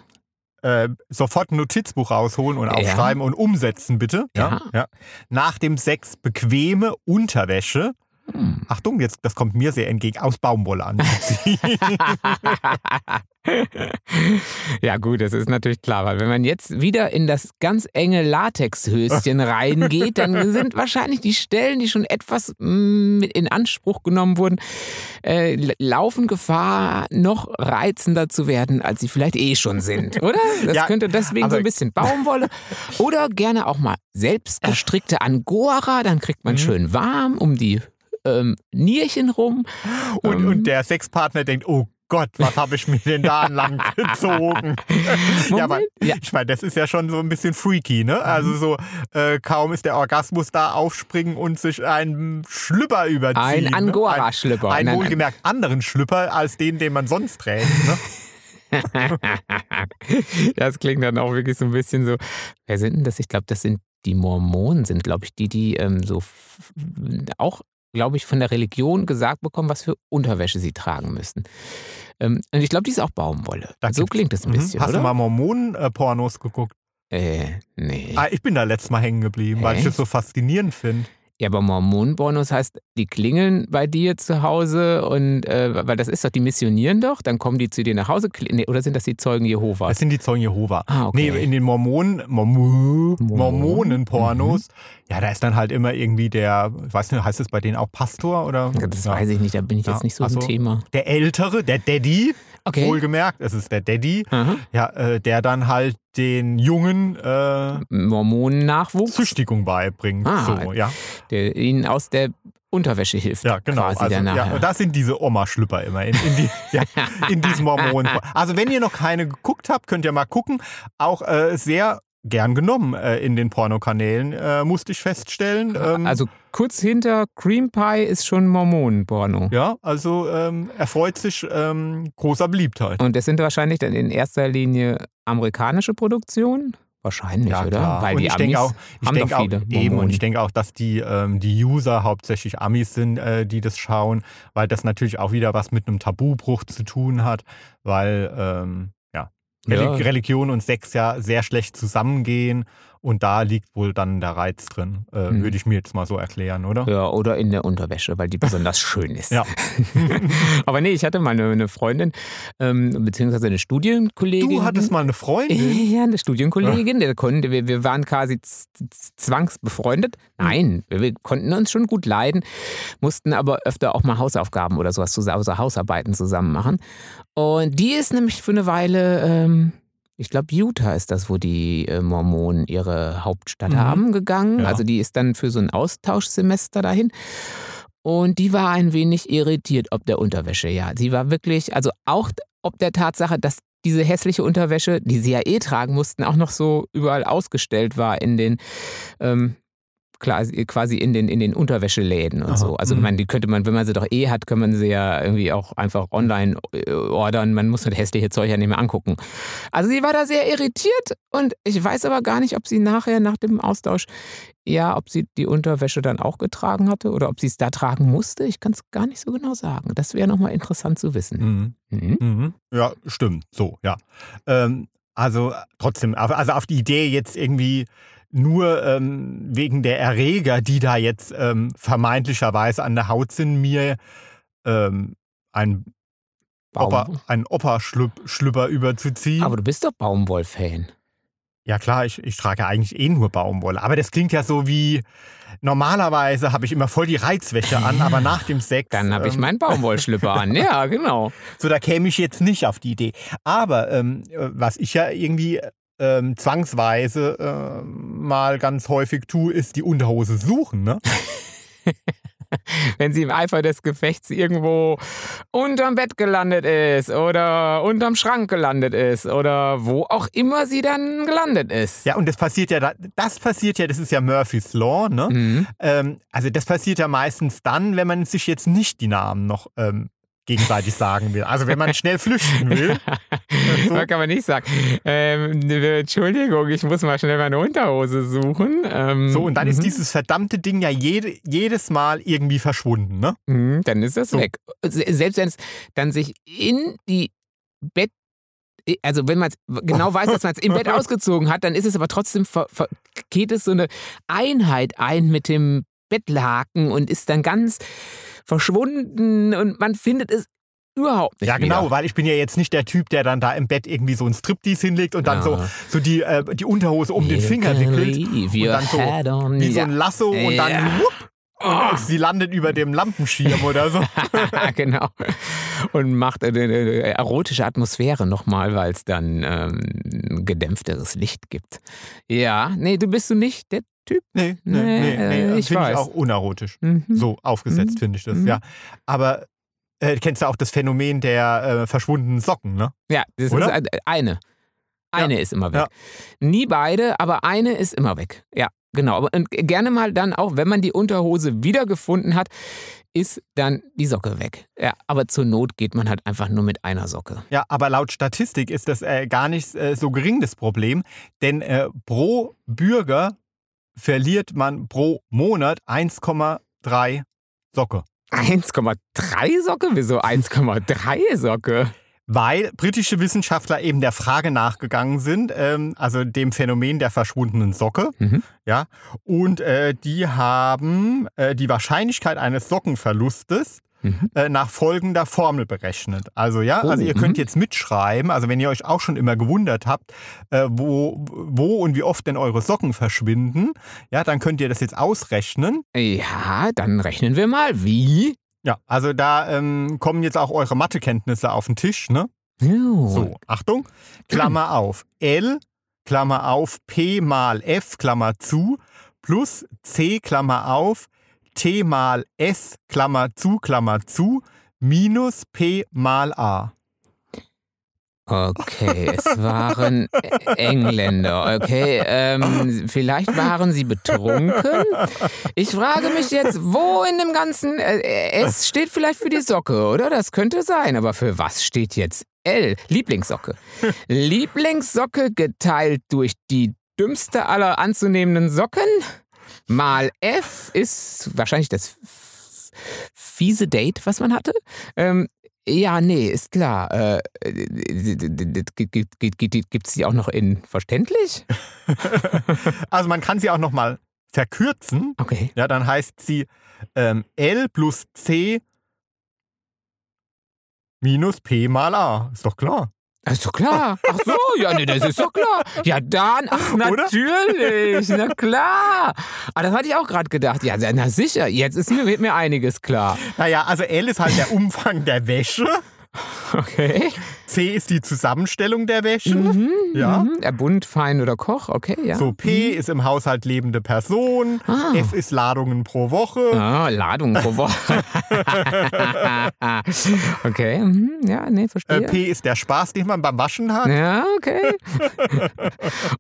äh, sofort ein Notizbuch rausholen und aufschreiben und umsetzen, bitte. Ja. Ja. Nach dem Sex bequeme Unterwäsche Hm. Achtung, jetzt, das kommt mir sehr entgegen, aus Baumwolle anzuziehen. ja, gut, das ist natürlich klar, weil wenn man jetzt wieder in das ganz enge Latexhöschen reingeht, dann sind wahrscheinlich die Stellen, die schon etwas mm, in Anspruch genommen wurden, äh, laufen Gefahr, noch reizender zu werden, als sie vielleicht eh schon sind, oder? Das Ja, könnte deswegen so ein bisschen Baumwolle oder gerne auch mal selbst gestrickte Angora, dann kriegt man Mhm. schön warm um die ähm, Nierchen rum. Und, Ähm. und der Sexpartner denkt, oh Gott, was habe ich mir denn da lang gezogen? ja, aber ja. ich meine, das ist ja schon so ein bisschen freaky, ne? Also so, äh, kaum ist der Orgasmus da, aufspringen und sich einen Schlüpper überziehen. Ein ne? Angora-Schlüpper. Ein, ein wohlgemerkt anderen Schlüpper als den, den man sonst trägt. Ne? das klingt dann auch wirklich so ein bisschen so. Wer sind denn das? Ich glaube, das sind die Mormonen, sind, glaube ich, die, die ähm, so auch, glaube ich, von der Religion gesagt bekommen, was für Unterwäsche sie tragen müssen. Ähm, und ich glaube, die ist auch Baumwolle. Da so klingt es ein Mhm. bisschen, Hast oder? du mal Mormonen-Pornos geguckt? äh, nee. Ah, ich bin da letztes Mal hängen geblieben, weil ich Echt? das so faszinierend finde. Ja, aber Mormonenbonus heißt, die klingeln bei dir zu Hause und, äh, weil das ist doch, die missionieren doch, dann kommen die zu dir nach Hause, nee, oder sind das die Zeugen Jehovas? Das sind die Zeugen Jehova. ah, okay. Nee, in den Mormonen, Mormo, Mormonen? Mormonen-Pornos, ja, da ist dann halt immer irgendwie der, ich weiß nicht, heißt es bei denen auch Pastor oder? Ja, das Ja. weiß ich nicht, da bin ich Ja, jetzt nicht so ach im so. Thema. Der Ältere, der Daddy, Okay. wohlgemerkt, es ist der Daddy, Aha. ja, äh, der dann halt den Jungen äh, Mormonennachwuchs, Züchtigung beibringt. Ah, so, ja, der ihnen aus der Unterwäsche hilft. ja, genau. Quasi Also, ja, das sind diese Oma-Schlüpper immer in, in, die, ja, in diesem Mormonen. Also wenn ihr noch keine geguckt habt, könnt ihr mal gucken. Auch äh, sehr gern genommen äh, in den Pornokanälen, äh, musste ich feststellen. Ähm, also kurz hinter Cream Pie ist schon Mormonenporno. ja, also ähm, erfreut sich ähm, großer Beliebtheit. Und das sind wahrscheinlich dann in erster Linie amerikanische Produktionen? Wahrscheinlich, Ja, oder? klar. Weil und die ich Amis denke auch, ich haben denke doch auch viele eben, und ich denke auch, dass die, ähm, die User hauptsächlich Amis sind, äh, die das schauen, weil das natürlich auch wieder was mit einem Tabubruch zu tun hat, weil ähm, Ja. Religion und Sex ja sehr schlecht zusammengehen und da liegt wohl dann der Reiz drin, äh, Hm. würde ich mir jetzt mal so erklären, oder? Ja, oder in der Unterwäsche, weil die besonders schön ist. Ja. Aber nee, ich hatte mal eine, eine Freundin, ähm, beziehungsweise eine Studienkollegin. Du hattest mal eine Freundin. Ja, eine Studienkollegin, der konnte, wir, wir waren quasi zwangsbefreundet. Nein, wir, wir konnten uns schon gut leiden, mussten aber öfter auch mal Hausaufgaben oder sowas, zusammen, also Hausarbeiten zusammen machen. Und die ist nämlich für eine Weile, ähm, ich glaube Utah ist das, wo die äh, Mormonen ihre Hauptstadt Mhm. haben, gegangen. Ja. Also die ist dann für so ein Austauschsemester dahin. Und die war ein wenig irritiert ob der Unterwäsche, ja. Sie war wirklich, also auch ob der Tatsache, dass diese hässliche Unterwäsche, die sie ja eh tragen mussten, auch noch so überall ausgestellt war in den, ähm, quasi quasi in den, in den Unterwäscheläden und Aha, so. Also mhm. man, die könnte man, wenn man sie doch eh hat, kann man sie ja irgendwie auch einfach online äh, ordern. Man muss das hässliche Zeug ja nicht mehr angucken. Also sie war da sehr irritiert und ich weiß aber gar nicht, ob sie nachher nach dem Austausch ja, ob sie die Unterwäsche dann auch getragen hatte oder ob sie es da tragen musste. Ich kann es gar nicht so genau sagen. Das wäre nochmal interessant zu wissen. Mhm. Mhm. Mhm. Ja, stimmt. So, ja. Ähm, also trotzdem, also auf die Idee jetzt irgendwie nur ähm, wegen der Erreger, die da jetzt ähm, vermeintlicherweise an der Haut sind, mir ähm, ein Opa, ein Opa-Schlüpper überzuziehen. Aber du bist doch Baumwoll-Fan. ja klar, ich, ich trage eigentlich eh nur Baumwolle. Aber das klingt ja so wie, normalerweise habe ich immer voll die Reizwäsche an, aber nach dem Sex... Dann habe ich ähm, meinen Baumwollschlüpper an. Ja, genau. So, da käme ich jetzt nicht auf die Idee. Aber ähm, äh, was ich ja irgendwie ähm, zwangsweise äh, mal ganz häufig tue, ist die Unterhose suchen. Ne? Wenn sie im Eifer des Gefechts irgendwo unterm Bett gelandet ist oder unterm Schrank gelandet ist oder wo auch immer sie dann gelandet ist. Ja, und das passiert ja, da- das passiert ja, das ist ja Murphy's Law. Ne? Mhm. Ähm, also das passiert ja meistens dann, wenn man sich jetzt nicht die Namen noch ähm, gegenseitig sagen will. Also wenn man schnell flüchten will. so. Kann man nicht sagen. Ähm, Entschuldigung, ich muss mal schnell meine Unterhose suchen. Ähm, So, und dann ist mhm. dieses verdammte Ding ja jede, jedes Mal irgendwie verschwunden. Ne? Mhm, dann ist das So. weg. Se- Selbst wenn es dann sich in die Bett, also wenn man es genau weiß, dass man es im Bett ausgezogen hat, dann ist es aber trotzdem, geht es so eine Einheit ein mit dem Bettlaken und ist dann ganz verschwunden und man findet es überhaupt nicht Ja, genau, wieder. weil ich bin ja jetzt nicht der Typ, der dann da im Bett irgendwie so ein Striptease hinlegt und dann Ja. so, so die, äh, die Unterhose um den You Finger can wickelt. und dann so on Wie so ja. ein Lasso und dann Ja. wupp, und sie landet über dem Lampenschirm oder so. genau. Und macht eine, eine erotische Atmosphäre nochmal, weil es dann ähm, gedämpfteres Licht gibt. Ja, nee, du bist du nicht der Typ. Nee, nee, Nee, nee, nee. äh, ich finde ich auch unerotisch. Mhm. So aufgesetzt Mhm. finde ich das, Mhm. ja. Aber äh, kennst du auch das Phänomen der äh, verschwundenen Socken, ne? Ja, das Oder? ist ein- eine. Eine ist immer weg. Ja. Nie beide, aber eine ist immer weg. Ja, genau. Aber und gerne mal dann auch, wenn man die Unterhose wiedergefunden hat, ist dann die Socke weg. Ja, aber zur Not geht man halt einfach nur mit einer Socke. Ja, aber laut Statistik ist das äh, gar nicht äh, so gering das Problem, denn äh, pro Bürger verliert man pro Monat 1,3 Socke. 1,3 Socke? Wieso 1,3 Socke? Weil britische Wissenschaftler eben der Frage nachgegangen sind, ähm, also dem Phänomen der verschwundenen Socke. Mhm. Ja, und äh, die haben äh, die Wahrscheinlichkeit eines Sockenverlustes Mhm. äh, nach folgender Formel berechnet. Also ja, Oh, also ihr könnt mhm. jetzt mitschreiben, also wenn ihr euch auch schon immer gewundert habt, äh, wo, wo und wie oft denn eure Socken verschwinden, ja, dann könnt ihr das jetzt ausrechnen. Ja, dann rechnen wir mal. Wie? Ja, also da ähm, kommen jetzt auch eure Mathekenntnisse auf den Tisch, ne? So, Achtung, Klammer auf, L, Klammer auf, P mal F, Klammer zu, plus C, Klammer auf, T mal S, Klammer zu, Klammer zu, minus P mal A. Okay, es waren Engländer. Okay, ähm, vielleicht waren sie betrunken. Ich frage mich jetzt, wo in dem Ganzen äh, S steht vielleicht für die Socke, oder? Das könnte sein, aber für was steht jetzt L? Lieblingssocke. Lieblingssocke geteilt durch die dümmste aller anzunehmenden Socken mal F ist wahrscheinlich das fiese Date, was man hatte. Ähm, ja, nee, ist klar. Äh, Gibt es die auch noch in verständlich? Also man kann sie auch nochmal verkürzen. Okay. Ja, dann heißt sie ähm, L plus C minus P mal A. Ist doch klar. Das ist doch klar. Ach so, ja, nee, das ist doch klar. Ja, dann, ach, Oder? natürlich, na klar. Ah, das hatte ich auch gerade gedacht. Ja, na sicher, jetzt ist mir, wird mir einiges klar. Naja, also L ist halt der Umfang der Wäsche. Okay. C ist die Zusammenstellung der Wäsche. Mhm, Ja. Mhm. Bunt, fein oder Koch, okay, ja. So, P ist im Haushalt lebende Person. Ah. F ist Ladungen pro Woche. Ah, Ladung pro Woche. okay, mhm, ja, nee, Äh, verstehe. P ist der Spaß, den man beim Waschen hat. Ja, okay.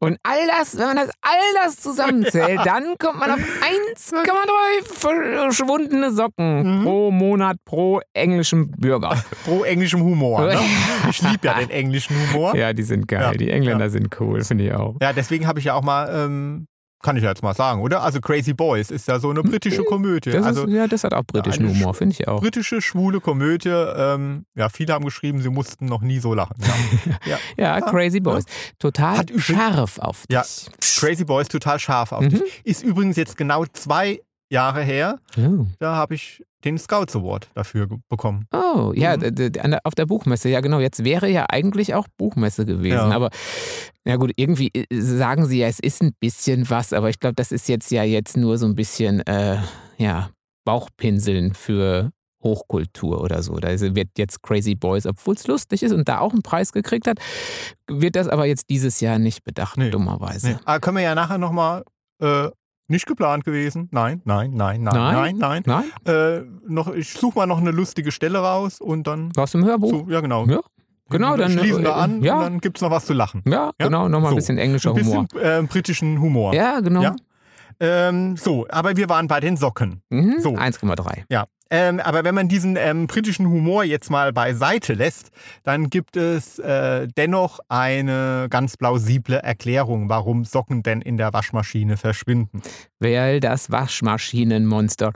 Und all das, wenn man das all das zusammenzählt, dann kommt man auf 1,3 verschwundene Socken Mhm. pro Monat pro englischem Bürger. Pro englischem Humor. Ne? Ich liebe ja den englischen Humor. Ja, Ja, die sind geil. Ja, Die Engländer sind cool, finde ich auch. deswegen habe ich ja auch mal, ähm, kann ich ja jetzt mal sagen, oder? Also Crazy Boys ist ja so eine britische Komödie. Das also ist, ja, das hat auch britischen Humor, finde ich auch. britische schwule Komödie. Ähm, ja, viele haben geschrieben, sie mussten noch nie so lachen. Ja. Ja, Crazy Boys. Total Hat scharf auf dich. Ja. Crazy Boys total scharf auf Mhm. dich. Ist übrigens jetzt genau zwei Jahre her. Oh. Da habe ich den Scouts Award dafür bekommen. Oh, ja, Mhm. auf der Buchmesse, ja genau. Jetzt wäre ja eigentlich auch Buchmesse gewesen. Ja. Aber ja gut, irgendwie äh, sagen sie ja, es ist ein bisschen was, aber ich glaube, das ist jetzt ja jetzt nur so ein bisschen, äh, ja, Bauchpinseln für Hochkultur oder so. Da wird jetzt Crazy Boys, obwohl es lustig ist und da auch einen Preis gekriegt hat, wird das aber jetzt dieses Jahr nicht bedacht, Nee. dummerweise. Nee. Aber können wir ja nachher nochmal, äh, nicht geplant gewesen. Nein, nein, nein, nein, Nein? nein, nein. Äh, noch, ich suche mal noch eine lustige Stelle raus und dann. Aus dem Hörbuch? So, ja, genau. Ja, genau, dann, Schließen wir äh, an ja. und dann gibt es noch was zu lachen. Ja, Ja? genau, nochmal So. ein bisschen englischer Ein bisschen Humor. äh, britischen Humor. Ja, genau. Ja? Ähm, so, aber wir waren bei den Socken. Mhm, So. 1,3. Ja. Ähm, aber wenn man diesen ähm, britischen Humor jetzt mal beiseite lässt, dann gibt es äh, dennoch eine ganz plausible Erklärung, warum Socken denn in der Waschmaschine verschwinden. weil das Waschmaschinenmonster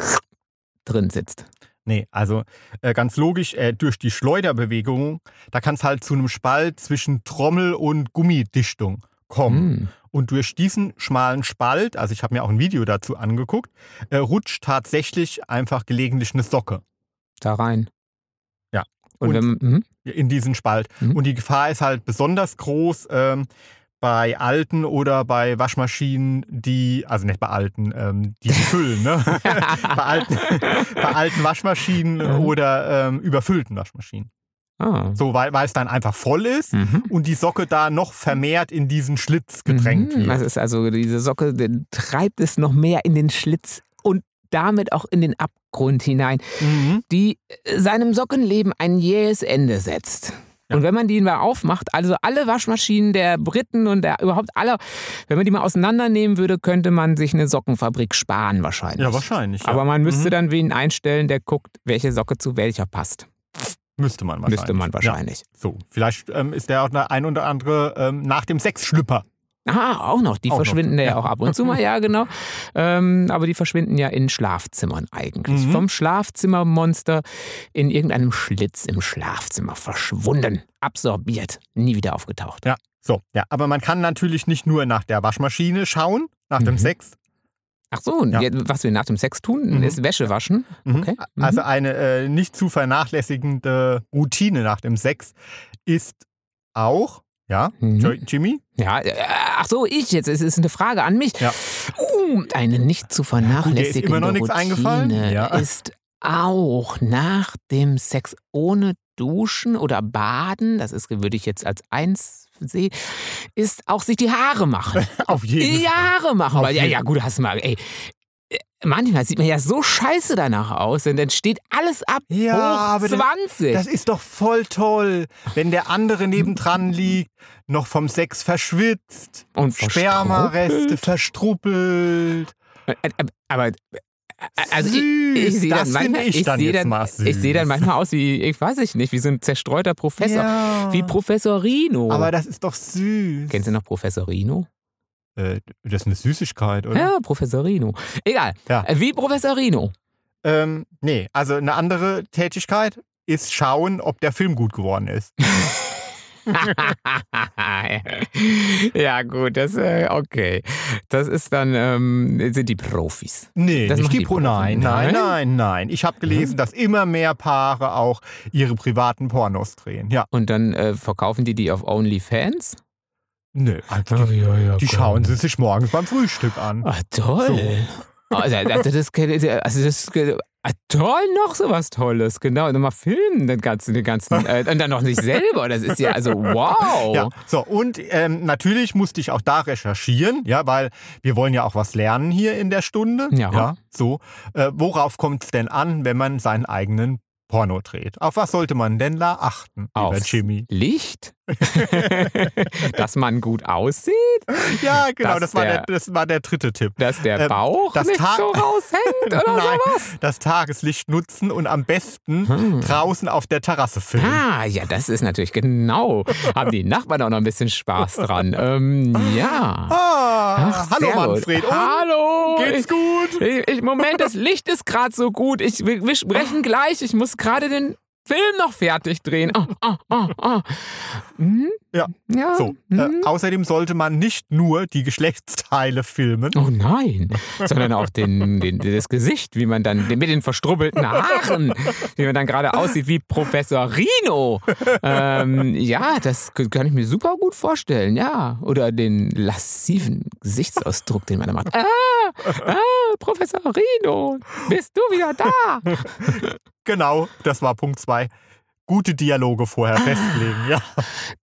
drin sitzt. Nee, also äh, ganz logisch, äh, durch die Schleuderbewegung, da kann es halt zu einem Spalt zwischen Trommel und Gummidichtung kommen. Hm. Und durch diesen schmalen Spalt, also ich habe mir auch ein Video dazu angeguckt, äh, rutscht tatsächlich einfach gelegentlich eine Socke Da rein. Ja. Und, Und- wenn mhm. in diesen Spalt. Mhm. Und die Gefahr ist halt besonders groß ähm, bei alten oder bei Waschmaschinen, die, also nicht bei alten, ähm, die füllen, ne? bei, alten, bei alten Waschmaschinen Mhm. oder ähm, überfüllten Waschmaschinen. Ah. So, weil, weil es dann einfach voll ist Mhm. und die Socke da noch vermehrt in diesen Schlitz gedrängt Mhm. wird. Das ist also diese Socke, treibt es noch mehr in den Schlitz und damit auch in den Abgrund hinein, Mhm. die seinem Sockenleben ein jähes Ende setzt. Ja. Und wenn man die mal aufmacht, also alle Waschmaschinen der Briten und der überhaupt aller, wenn man die mal auseinandernehmen würde, könnte man sich eine Sockenfabrik sparen wahrscheinlich. Ja, wahrscheinlich. Ja. Aber man müsste Mhm. dann wen einstellen, der guckt, welche Socke zu welcher passt. Müsste man wahrscheinlich. Müsste man wahrscheinlich. Ja. So, vielleicht ähm, ist der auch der ein oder andere ähm, nach dem Sexschlüpper. Ah, auch noch. Die Auch noch. verschwinden ja Ja. auch ab und zu mal, ja, genau. Ähm, aber die verschwinden ja in Schlafzimmern eigentlich. Mhm. Vom Schlafzimmermonster in irgendeinem Schlitz im Schlafzimmer verschwunden. Absorbiert. Nie wieder aufgetaucht. Ja. So, ja. Aber man kann natürlich nicht nur nach der Waschmaschine schauen, nach dem Mhm. Sex. Ach so, Ja. was wir nach dem Sex tun, Mhm. ist Wäsche waschen. Mhm. Okay. Mhm. Also eine äh, nicht zu vernachlässigende Routine nach dem Sex ist auch, ja, Mhm. Jimmy? Ja, äh, ach so, ich jetzt. Es ist eine Frage an mich. Ja. Uh, eine nicht zu vernachlässigende nichts Routine eingefallen? Ja. ist auch nach dem Sex ohne Duschen oder Baden, das ist, würde ich jetzt als eins sehen, ist auch sich die Haare machen. Auf jeden die Haare machen. Weil, ja, ja, gut, hast du mal, ey. äh, Manchmal sieht man ja so scheiße danach aus und dann steht alles ab Ja, hoch aber das- 20. Das ist doch voll toll, wenn der andere nebendran liegt, noch vom Sex verschwitzt, und Spermareste verstruppelt. Äh, äh, Aber, also ich, süß, ich sehe das dann manchmal, ich, ich dann sehe jetzt dann, mal ich sehe dann manchmal aus wie, ich weiß ich nicht, wie so ein zerstreuter Professor. ja. Wie Professor Rino. Aber das ist doch süß. Kennst du noch Professor Rino? Äh, das ist eine Süßigkeit, oder? Ja, Professor Rino. Egal. Ja. Äh, Wie Professor Rino. Ähm, nee, also eine andere Tätigkeit ist schauen, ob der Film gut geworden ist. ja, gut, das äh, okay. Das ist dann ähm, sind die Profis. Nee, Das nicht die die Pro. Profis. Nein, nein, Nein? nein. Ich habe gelesen, dass immer mehr Paare auch ihre privaten Pornos drehen. Ja, Und dann äh, verkaufen die die auf OnlyFans? nö, einfach die, ja, die schauen sie sich morgens beim Frühstück an. Ah, toll. Also, also das, also das, ah, toll, noch sowas Tolles, genau. Und mal filmen, den ganzen, den ganzen, äh, und dann noch nicht selber. Das ist ja, also wow. Ja, so und ähm, natürlich musste ich auch da recherchieren, ja, weil wir wollen ja auch was lernen hier in der Stunde. Ja. so. Äh, worauf kommt es denn an, wenn man seinen eigenen Porno dreht? Auf was sollte man denn da achten, lieber Aufs Jimmy? Licht, dass man gut aussieht, Ja, genau, das war der, der- das war der dritte Tipp. dass der Ähm, Bauch das nicht Tag- so raushängt oder Nein, sowas. das Tageslicht nutzen und am besten Hm. draußen auf der Terrasse filmen. Ah, ja, das ist natürlich genau. Haben die Nachbarn auch noch ein bisschen Spaß dran. Ähm, ja. Ah, Ach, hallo. Manfred. Und, Hallo. geht's gut? Ich, ich, Moment, das Licht ist gerade so gut. Ich, wir, wir sprechen gleich. Ich muss gerade den Film noch fertig drehen. Ah, ah, ah. Mhm. Ja. Ja. So, mhm. äh, außerdem sollte man nicht nur die Geschlechtsteile filmen. Oh nein, sondern auch den, den, das Gesicht, wie man dann mit den verstrubbelten Haaren, wie man dann gerade aussieht wie Professor Rino. Ähm, ja, das kann ich mir super gut vorstellen, ja. Oder den lassiven Gesichtsausdruck, den man da macht. Ah, ah, Professor Rino, bist du wieder da? Genau, das war Punkt zwei. Gute Dialoge vorher festlegen, ja.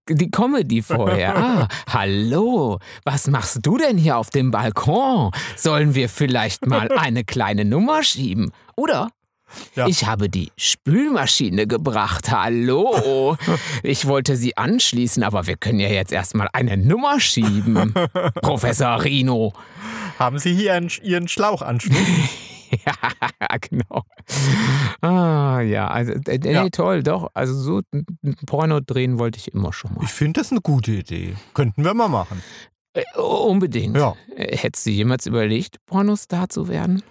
Die Comedy vorher. Ah, hallo, was machst du denn hier auf dem Balkon? Sollen wir vielleicht mal eine kleine Nummer schieben? Oder? Ja. Ich habe die Spülmaschine gebracht. Hallo. Ich wollte sie anschließen, aber wir können ja jetzt erstmal eine Nummer schieben. Professor Rino. Haben Sie hier einen, Ihren Schlauchanschluss? Ja, genau. Ah, ja, also, äh, nee, Ja. toll, doch. Also, so ein Porno drehen wollte ich immer schon mal. Ich finde das eine gute Idee. Könnten wir mal machen. Äh, unbedingt. Ja. Äh, Hättest du jemals überlegt, Pornostar zu werden?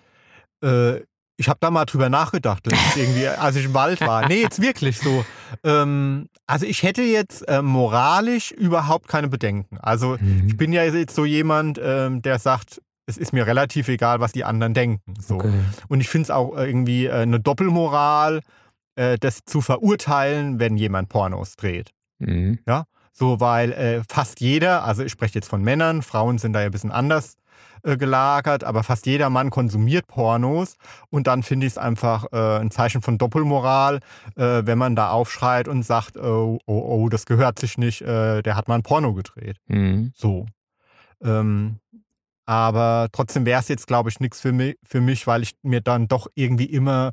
Äh, Ich habe da mal drüber nachgedacht, irgendwie, als ich im Wald war. Nee, jetzt wirklich so. Ähm, also ich hätte jetzt äh, moralisch überhaupt keine Bedenken. Also Mhm. ich bin ja jetzt so jemand, ähm, der sagt, es ist mir relativ egal, was die anderen denken. So. Okay. Und ich finde es auch irgendwie äh, eine Doppelmoral, äh, das zu verurteilen, wenn jemand Pornos dreht. Mhm. So, weil äh, fast jeder, also ich spreche jetzt von Männern, Frauen sind da ja ein bisschen anders äh, gelagert, aber fast jeder Mann konsumiert Pornos und dann finde ich es einfach äh, ein Zeichen von Doppelmoral, äh, wenn man da aufschreit und sagt, oh, oh, oh, das gehört sich nicht, äh, der hat mal ein Porno gedreht. Mhm. So. Ähm, aber trotzdem wäre es jetzt, glaube ich, nichts für mich, für mich, weil ich mir dann doch irgendwie immer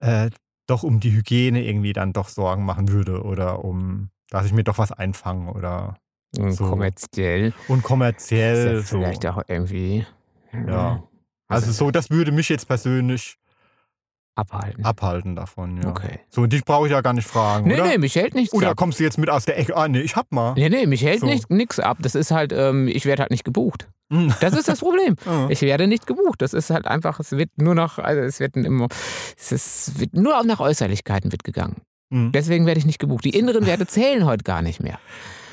äh, doch um die Hygiene irgendwie dann doch Sorgen machen würde oder um, dass ich mir doch was einfange oder Und So. kommerziell und ist kommerziell ja so. vielleicht auch irgendwie Ja. Also so, das würde mich jetzt persönlich abhalten. abhalten davon, ja. Okay. So, dich brauche ich ja gar nicht fragen, Nee, oder? nee, mich hält nichts oder ab. kommst du jetzt mit aus der Ecke? Ah, nee, ich hab mal. Nee, nee, mich hält So. nicht nix ab. Das ist halt, ähm, ich werde halt nicht gebucht. Hm. Das ist das Problem. Ah. Ich werde nicht gebucht. Das ist halt einfach, es wird nur noch, also es wird immer, es ist, wird nur nach Äußerlichkeiten wird gegangen. Hm. Deswegen werde ich nicht gebucht. Die inneren Werte zählen heute gar nicht mehr.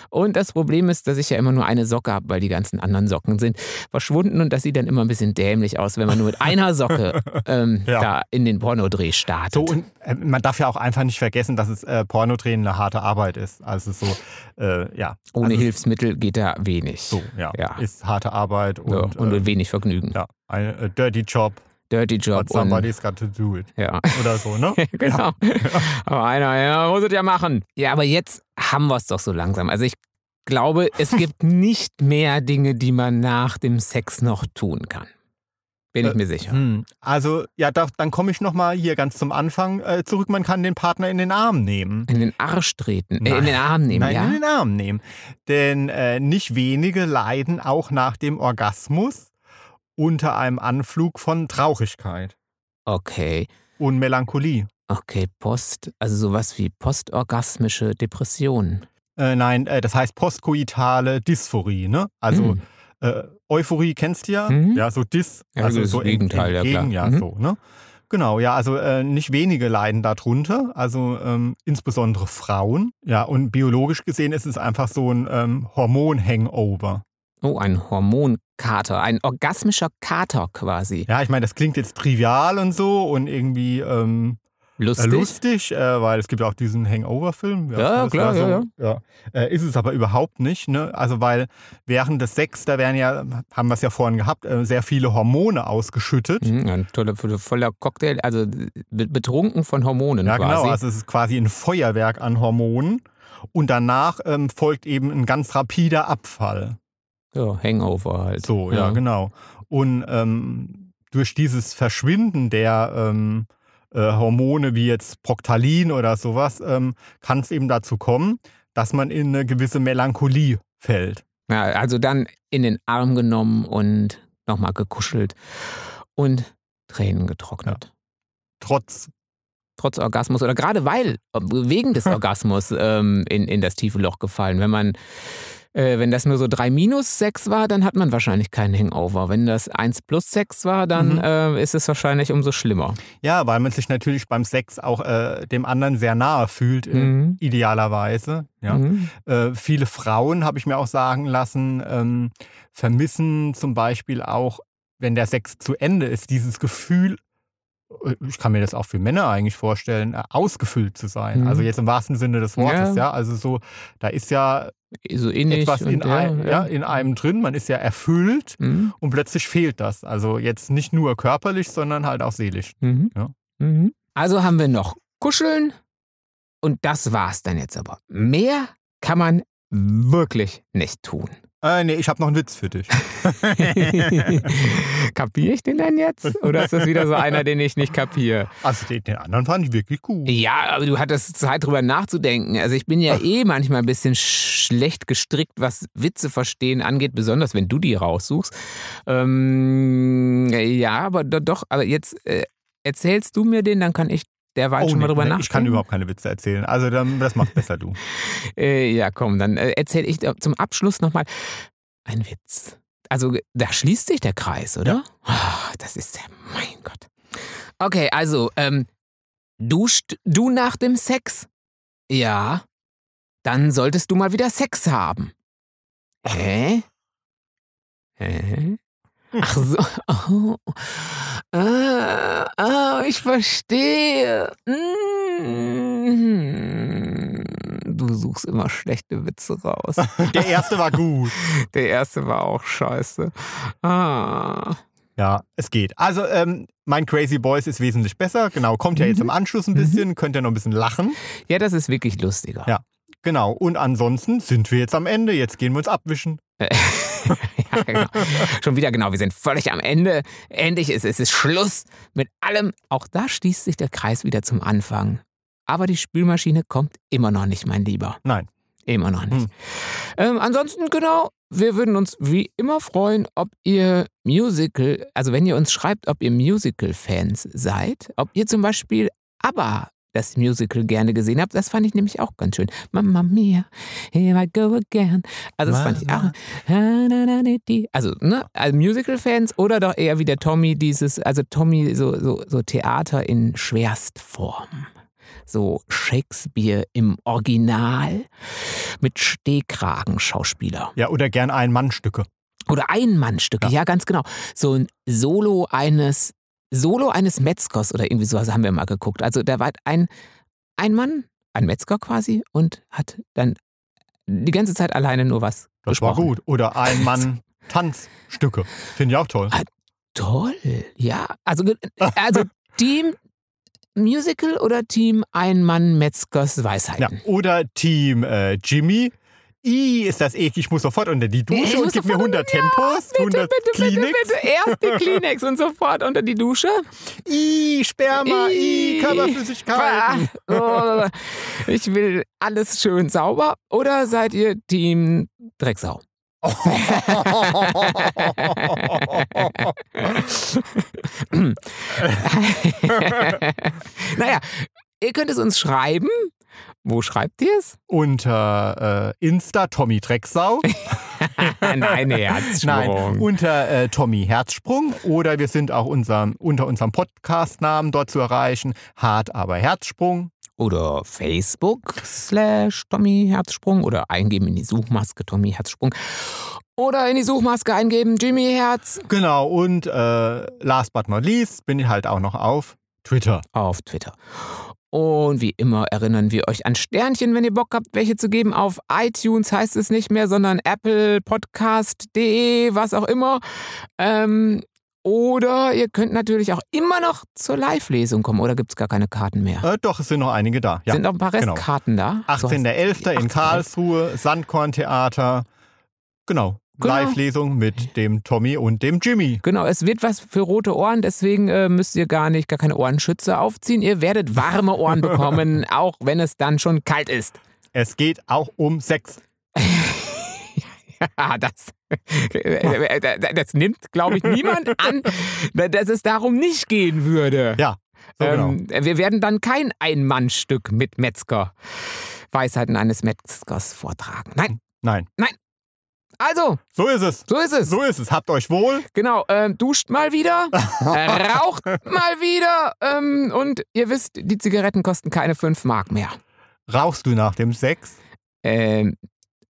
Und das Problem ist, dass ich ja immer nur eine Socke habe, weil die ganzen anderen Socken sind verschwunden und das sieht dann immer ein bisschen dämlich aus, wenn man nur mit einer Socke ähm, Ja. da in den Pornodreh startet. So, und äh, man darf ja auch einfach nicht vergessen, dass es äh, Pornodrehen eine harte Arbeit ist. Also so, äh, ja. Ohne also, Hilfsmittel geht da wenig. So, ja. Ja. Ist harte Arbeit und, Ja, und äh, wenig Vergnügen. ja, ein äh, dirty job, Dirty but Job und somebody's got to do it. ja. Oder so, ne? genau. Aber einer, ja, muss es ja machen. Ja, aber jetzt haben wir es doch so langsam. Also ich glaube, es gibt nicht mehr Dinge, die man nach dem Sex noch tun kann. Bin ich Äh, mir sicher. Hm. Also, ja, da, dann komme ich nochmal hier ganz zum Anfang äh, zurück. Man kann den Partner in den Arm nehmen. In den Arsch treten, äh, in den Arm nehmen, Nein, ja? in den Arm nehmen. Denn äh, nicht wenige leiden auch nach dem Orgasmus unter einem Anflug von Traurigkeit Okay. und Melancholie. Okay, Post, also sowas wie postorgasmische Depressionen. Äh, nein, äh, das heißt postkoitale Dysphorie, ne? Also Hm. äh, Euphorie kennst du ja, Mhm. ja, so Dys, Ja, also das so ent- Gegenteil, ja, entgegen, klar. ja, Mhm. so, ne? Genau, ja, also äh, nicht wenige leiden darunter, also ähm, insbesondere Frauen. Ja, und biologisch gesehen ist es einfach so ein ähm, Hormon-Hangover. Oh, ein Hormonkater, ein orgasmischer Kater quasi. Ja, ich meine, das klingt jetzt trivial und so und irgendwie ähm, äh, Lustig. lustig, äh, weil es gibt ja auch diesen Hangover-Film. Ja, das klar, war ja, ja. Äh, ist es aber überhaupt nicht, ne? Also weil während des Sex, da werden ja, haben wir es ja vorhin gehabt, äh, sehr viele Hormone ausgeschüttet. Mhm, ein toller, voller Cocktail, also be- betrunken von Hormonen Ja, quasi. genau. Also es ist quasi ein Feuerwerk an Hormonen. Und danach ähm, folgt eben ein ganz rapider Abfall. Ja, Hangover halt. So, ja, genau. Und ähm, durch dieses Verschwinden der ähm, äh, Hormone wie jetzt Proctalin oder sowas, ähm, kann es eben dazu kommen, dass man in eine gewisse Melancholie fällt. Ja, also dann in den Arm genommen und nochmal gekuschelt und Tränen getrocknet. Trotz, Trotz Orgasmus oder gerade weil, wegen des Orgasmus ähm, in, in das tiefe Loch gefallen. Wenn man, äh, wenn das nur so 3 minus 6 war, dann hat man wahrscheinlich keinen Hangover. Wenn das 1 plus 6 war, dann Mhm. äh, ist es wahrscheinlich umso schlimmer. ja, weil man sich natürlich beim Sex auch äh, dem anderen sehr nahe fühlt, äh, Mhm. idealerweise. Ja. Mhm. Äh, viele Frauen, habe ich mir auch sagen lassen, ähm, vermissen zum Beispiel auch, wenn der Sex zu Ende ist, dieses Gefühl, ich kann mir das auch für Männer eigentlich vorstellen, äh, ausgefüllt zu sein. Mhm. Also jetzt im wahrsten Sinne des Wortes, Ja. ja. Also so, da ist ja So etwas in, ja, ein, ja, in einem drin, man ist ja erfüllt Mhm. und plötzlich fehlt das. Also jetzt nicht nur körperlich, sondern halt auch seelisch. Mhm. Ja. Mhm. Also haben wir noch Kuscheln und das war's dann jetzt aber. Mehr kann man wirklich nicht tun. Äh, nee, ich habe noch einen Witz für dich. kapiere ich den denn jetzt? Oder ist das wieder so einer, den ich nicht kapiere? Also den, den anderen fand ich wirklich gut. Ja, aber du hattest Zeit drüber nachzudenken. Also ich bin ja eh manchmal ein bisschen schlecht gestrickt, was Witze verstehen angeht, besonders wenn du die raussuchst. Ähm, ja, aber do- doch, aber jetzt äh, erzählst du mir den, dann kann ich derweil schon mal Oh, nee, drüber nee, nachdenken. ich kann überhaupt keine Witze erzählen. Also dann, das machst besser du. Äh, ja, komm, dann äh, erzähle ich zum Abschluss nochmal einen Witz. Also da schließt sich der Kreis, oder? Ah, das ist ja, mein Gott. Okay, also, ähm, duscht du nach dem Sex? Ja. Dann solltest du mal wieder Sex haben. Hä? Hä? Ach so. Oh. Ah, ah, ich verstehe. Mm. Du suchst immer schlechte Witze raus. Der erste war gut. Der erste war auch scheiße. Ah. Ja, es geht. Also, ähm, mein Crazy Boys ist wesentlich besser. Genau, kommt ja jetzt im Anschluss ein bisschen, könnt ihr noch ein bisschen lachen. Ja, das ist wirklich lustiger. Ja. Genau. Und ansonsten sind wir jetzt am Ende. Jetzt gehen wir uns abwischen. ja, genau. Schon wieder genau, wir sind völlig am Ende. Endlich ist es ist Schluss mit allem. Auch da schließt sich der Kreis wieder zum Anfang. Aber die Spülmaschine kommt immer noch nicht, mein Lieber. Nein. Immer noch nicht. Hm. Ähm, ansonsten, genau, wir würden uns wie immer freuen, ob ihr Musical, also wenn ihr uns schreibt, ob ihr Musical-Fans seid, ob ihr zum Beispiel ABBA das Musical gerne gesehen habt. Das fand ich nämlich auch ganz schön. Mamma mia, here I go again. Also das fand ich auch. Also, ne, also Musical-Fans oder doch eher wie der Tommy dieses, also Tommy so, so, so Theater in Schwerstform so Shakespeare im Original mit Stehkragenschauspieler. Ja, oder gern Ein-Mann-Stücke. Oder Ein-Mann-Stücke, ja. Ja. ganz genau. So ein Solo eines, Solo eines Metzgers oder irgendwie sowas haben wir mal geguckt. Also da war ein, ein Mann, ein Metzger quasi und hat dann die ganze Zeit alleine nur was Das war gesprochen. gut. Oder Ein-Mann-Tanzstücke. Finde ich auch toll. Ah, Toll, ja. Also, also Team Musical oder Team Ein-Mann-Metzgers Ja. Weisheiten? Oder Team äh, Jimmy. I, ist das eklig, ich muss sofort unter die Ich Dusche und muss gib mir sofort- 100 Tempos, 100 bitte, Kleenex. bitte, bitte, erst die Kleenex und sofort unter die Dusche. I, Sperma, I, I. Körperflüssigkeiten. Ah, oh, ich will alles schön sauber. Oder seid ihr Team Drecksau? naja, ihr könnt es uns schreiben. Wo schreibt ihr es? unter äh, Insta Tommy Drecksau. Nein, Herzsprung. Nein, unter äh, Tommy Herzsprung. Oder wir sind auch unserem, unter unserem Podcast-Namen dort zu erreichen. Hart aber Herzsprung. Oder Facebook slash Tommy Herzsprung oder eingeben in die Suchmaske Tommy Herzsprung. Oder in die Suchmaske eingeben Jimmy Herz Genau, und äh, last but not least bin ich halt auch noch auf Twitter. auf Twitter. Und wie immer erinnern wir euch an Sternchen, wenn ihr Bock habt, welche zu geben. Auf iTunes heißt es nicht mehr, sondern Apple Podcast.de, was auch immer. Ähm, oder ihr könnt natürlich auch immer noch zur Live-Lesung kommen. Oder gibt es gar keine Karten mehr? Äh, doch, es sind noch einige da. Ja. Sind noch ein paar genau. Restkarten da? So heißt- 18.11. in 18.11.. Karlsruhe, Sandkorntheater. Genau. Genau. Live-Lesung mit dem Tommy und dem Jimmy. Genau, es wird was für rote Ohren, deswegen äh, müsst ihr gar nicht, gar keine Ohrenschütze aufziehen. Ihr werdet warme Ohren bekommen, auch wenn es dann schon kalt ist. Es geht auch um Sex. Ja, das, das nimmt, glaube ich, niemand an, dass es darum nicht gehen würde. Ja, so genau. ähm, wir werden dann kein Ein-Mann-Stück mit Metzger, Weisheiten eines Metzgers vortragen. Nein, Nein, also, so ist es. so ist es. So ist es. Habt euch wohl. Genau, ähm, duscht mal wieder, äh, raucht mal wieder ähm, und ihr wisst, die Zigaretten kosten keine 5 Mark mehr. Rauchst du nach dem Sex? Ähm,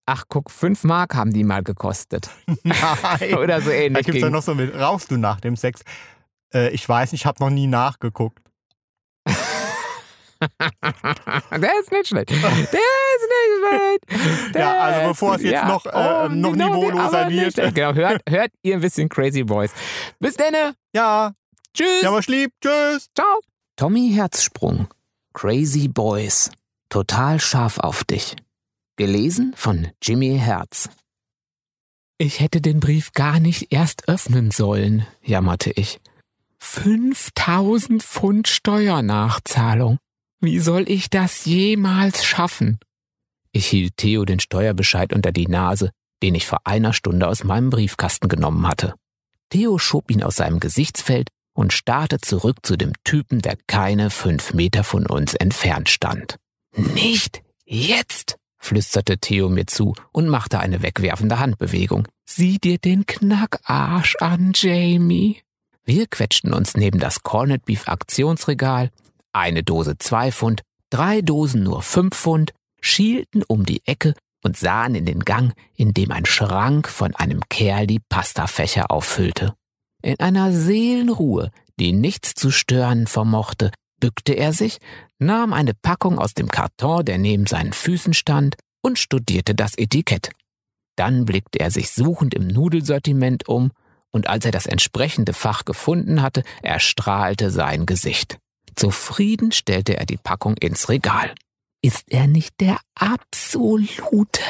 ach guck, 5 Mark haben die mal gekostet. Nein. Oder so Da ähnlich. gibt es ja noch so mit, rauchst du nach dem Sex? Äh, ich weiß nicht, ich habe noch nie nachgeguckt. Der ist nicht schlecht. Der ist nicht schlecht. Der Ja, also bevor es jetzt ja. noch, äh, noch niveauloser aber nicht wird. schlecht. Genau, hört, hört ihr ein bisschen Crazy Boys. Bis dann. Ja, Tschüss. ja, was lieb. Tschüss. Ciao. Tommy Herzsprung. Crazy Boys. Total scharf auf dich. Gelesen von Jimmy Herz. Ich hätte den Brief gar nicht erst öffnen sollen, jammerte ich. 5000 Pfund Steuernachzahlung. Wie soll ich das jemals schaffen? Ich hielt Theo den Steuerbescheid unter die Nase, den ich vor einer Stunde aus meinem Briefkasten genommen hatte. Theo schob ihn aus seinem Gesichtsfeld und starrte zurück zu dem Typen, der keine fünf Meter von uns entfernt stand. Nicht jetzt, flüsterte Theo mir zu und machte eine wegwerfende Handbewegung. Sieh dir den Knackarsch an, Jamie. Wir quetschten uns neben das Corned Beef Aktionsregal, eine Dose zwei Pfund, drei Dosen nur fünf Pfund, schielten um die Ecke und sahen in den Gang, in dem ein Schrank von einem Kerl die Pastafächer auffüllte. In einer Seelenruhe, die nichts zu stören vermochte, bückte er sich, nahm eine Packung aus dem Karton, der neben seinen Füßen stand, und studierte das Etikett. Dann blickte er sich suchend im Nudelsortiment um, und als er das entsprechende Fach gefunden hatte, erstrahlte sein Gesicht. Zufrieden stellte er die Packung ins Regal. Ist er nicht der absolute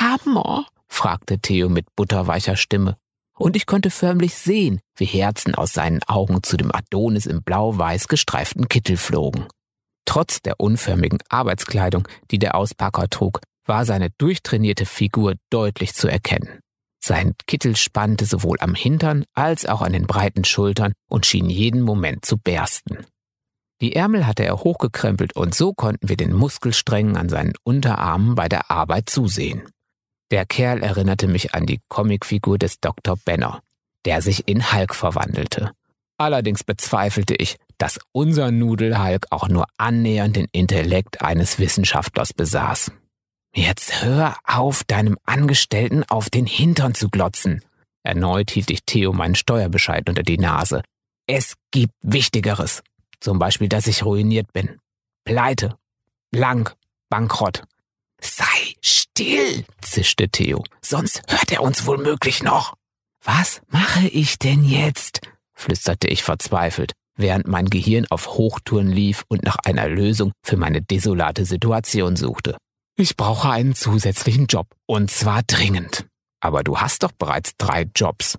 Hammer? fragte Theo mit butterweicher Stimme. Und ich konnte förmlich sehen, wie Herzen aus seinen Augen zu dem Adonis im blau-weiß gestreiften Kittel flogen. Trotz der unförmigen Arbeitskleidung, die der Auspacker trug, war seine durchtrainierte Figur deutlich zu erkennen. Sein Kittel spannte sowohl am Hintern als auch an den breiten Schultern und schien jeden Moment zu bersten. Die Ärmel hatte er hochgekrempelt und so konnten wir den Muskelsträngen an seinen Unterarmen bei der Arbeit zusehen. Der Kerl erinnerte mich an die Comicfigur des Dr. Benner, der sich in Hulk verwandelte. Allerdings bezweifelte ich, dass unser Nudelhulk auch nur annähernd den Intellekt eines Wissenschaftlers besaß. Jetzt hör auf, deinem Angestellten auf den Hintern zu glotzen. Erneut hielt ich Theo meinen Steuerbescheid unter die Nase. Es gibt Wichtigeres. Zum Beispiel, dass ich ruiniert bin. Pleite. Blank. Bankrott. Sei still, zischte Theo. Sonst hört er uns wohl möglich noch. Was mache ich denn jetzt? flüsterte ich verzweifelt, während mein Gehirn auf Hochtouren lief und nach einer Lösung für meine desolate Situation suchte. Ich brauche einen zusätzlichen Job. Und zwar dringend. Aber du hast doch bereits drei Jobs.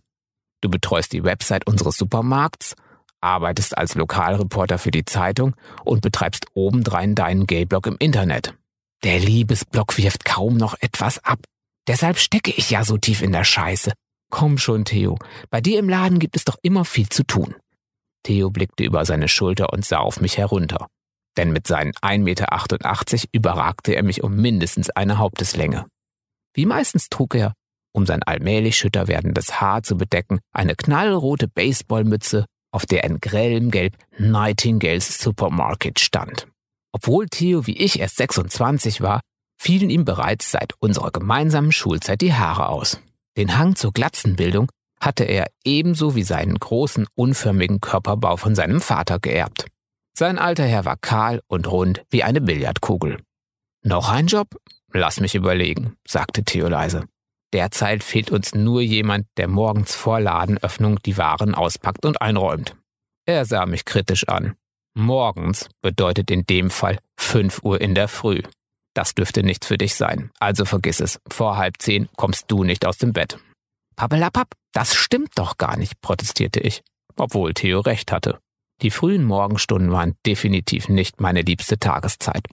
Du betreust die Website unseres Supermarkts arbeitest als Lokalreporter für die Zeitung und betreibst obendrein deinen Gayblog im Internet. Der Liebesblog wirft kaum noch etwas ab. Deshalb stecke ich ja so tief in der Scheiße. Komm schon, Theo. Bei dir im Laden gibt es doch immer viel zu tun. Theo blickte über seine Schulter und sah auf mich herunter. Denn mit seinen 1,88 Meter überragte er mich um mindestens eine Haupteslänge. Wie meistens trug er, um sein allmählich schütter werdendes Haar zu bedecken, eine knallrote Baseballmütze auf der in grellem Gelb Nightingales Supermarket stand. Obwohl Theo wie ich erst 26 war, fielen ihm bereits seit unserer gemeinsamen Schulzeit die Haare aus. Den Hang zur Glatzenbildung hatte er ebenso wie seinen großen, unförmigen Körperbau von seinem Vater geerbt. Sein alter Herr war kahl und rund wie eine Billardkugel. Noch ein Job? Lass mich überlegen, sagte Theo leise. Derzeit fehlt uns nur jemand, der morgens vor Ladenöffnung die Waren auspackt und einräumt. Er sah mich kritisch an. Morgens bedeutet in dem Fall 5 Uhr in der Früh. Das dürfte nichts für dich sein. Also vergiss es. Vor halb zehn kommst du nicht aus dem Bett. Pappelapapp, das stimmt doch gar nicht, protestierte ich, obwohl Theo recht hatte. Die frühen Morgenstunden waren definitiv nicht meine liebste Tageszeit.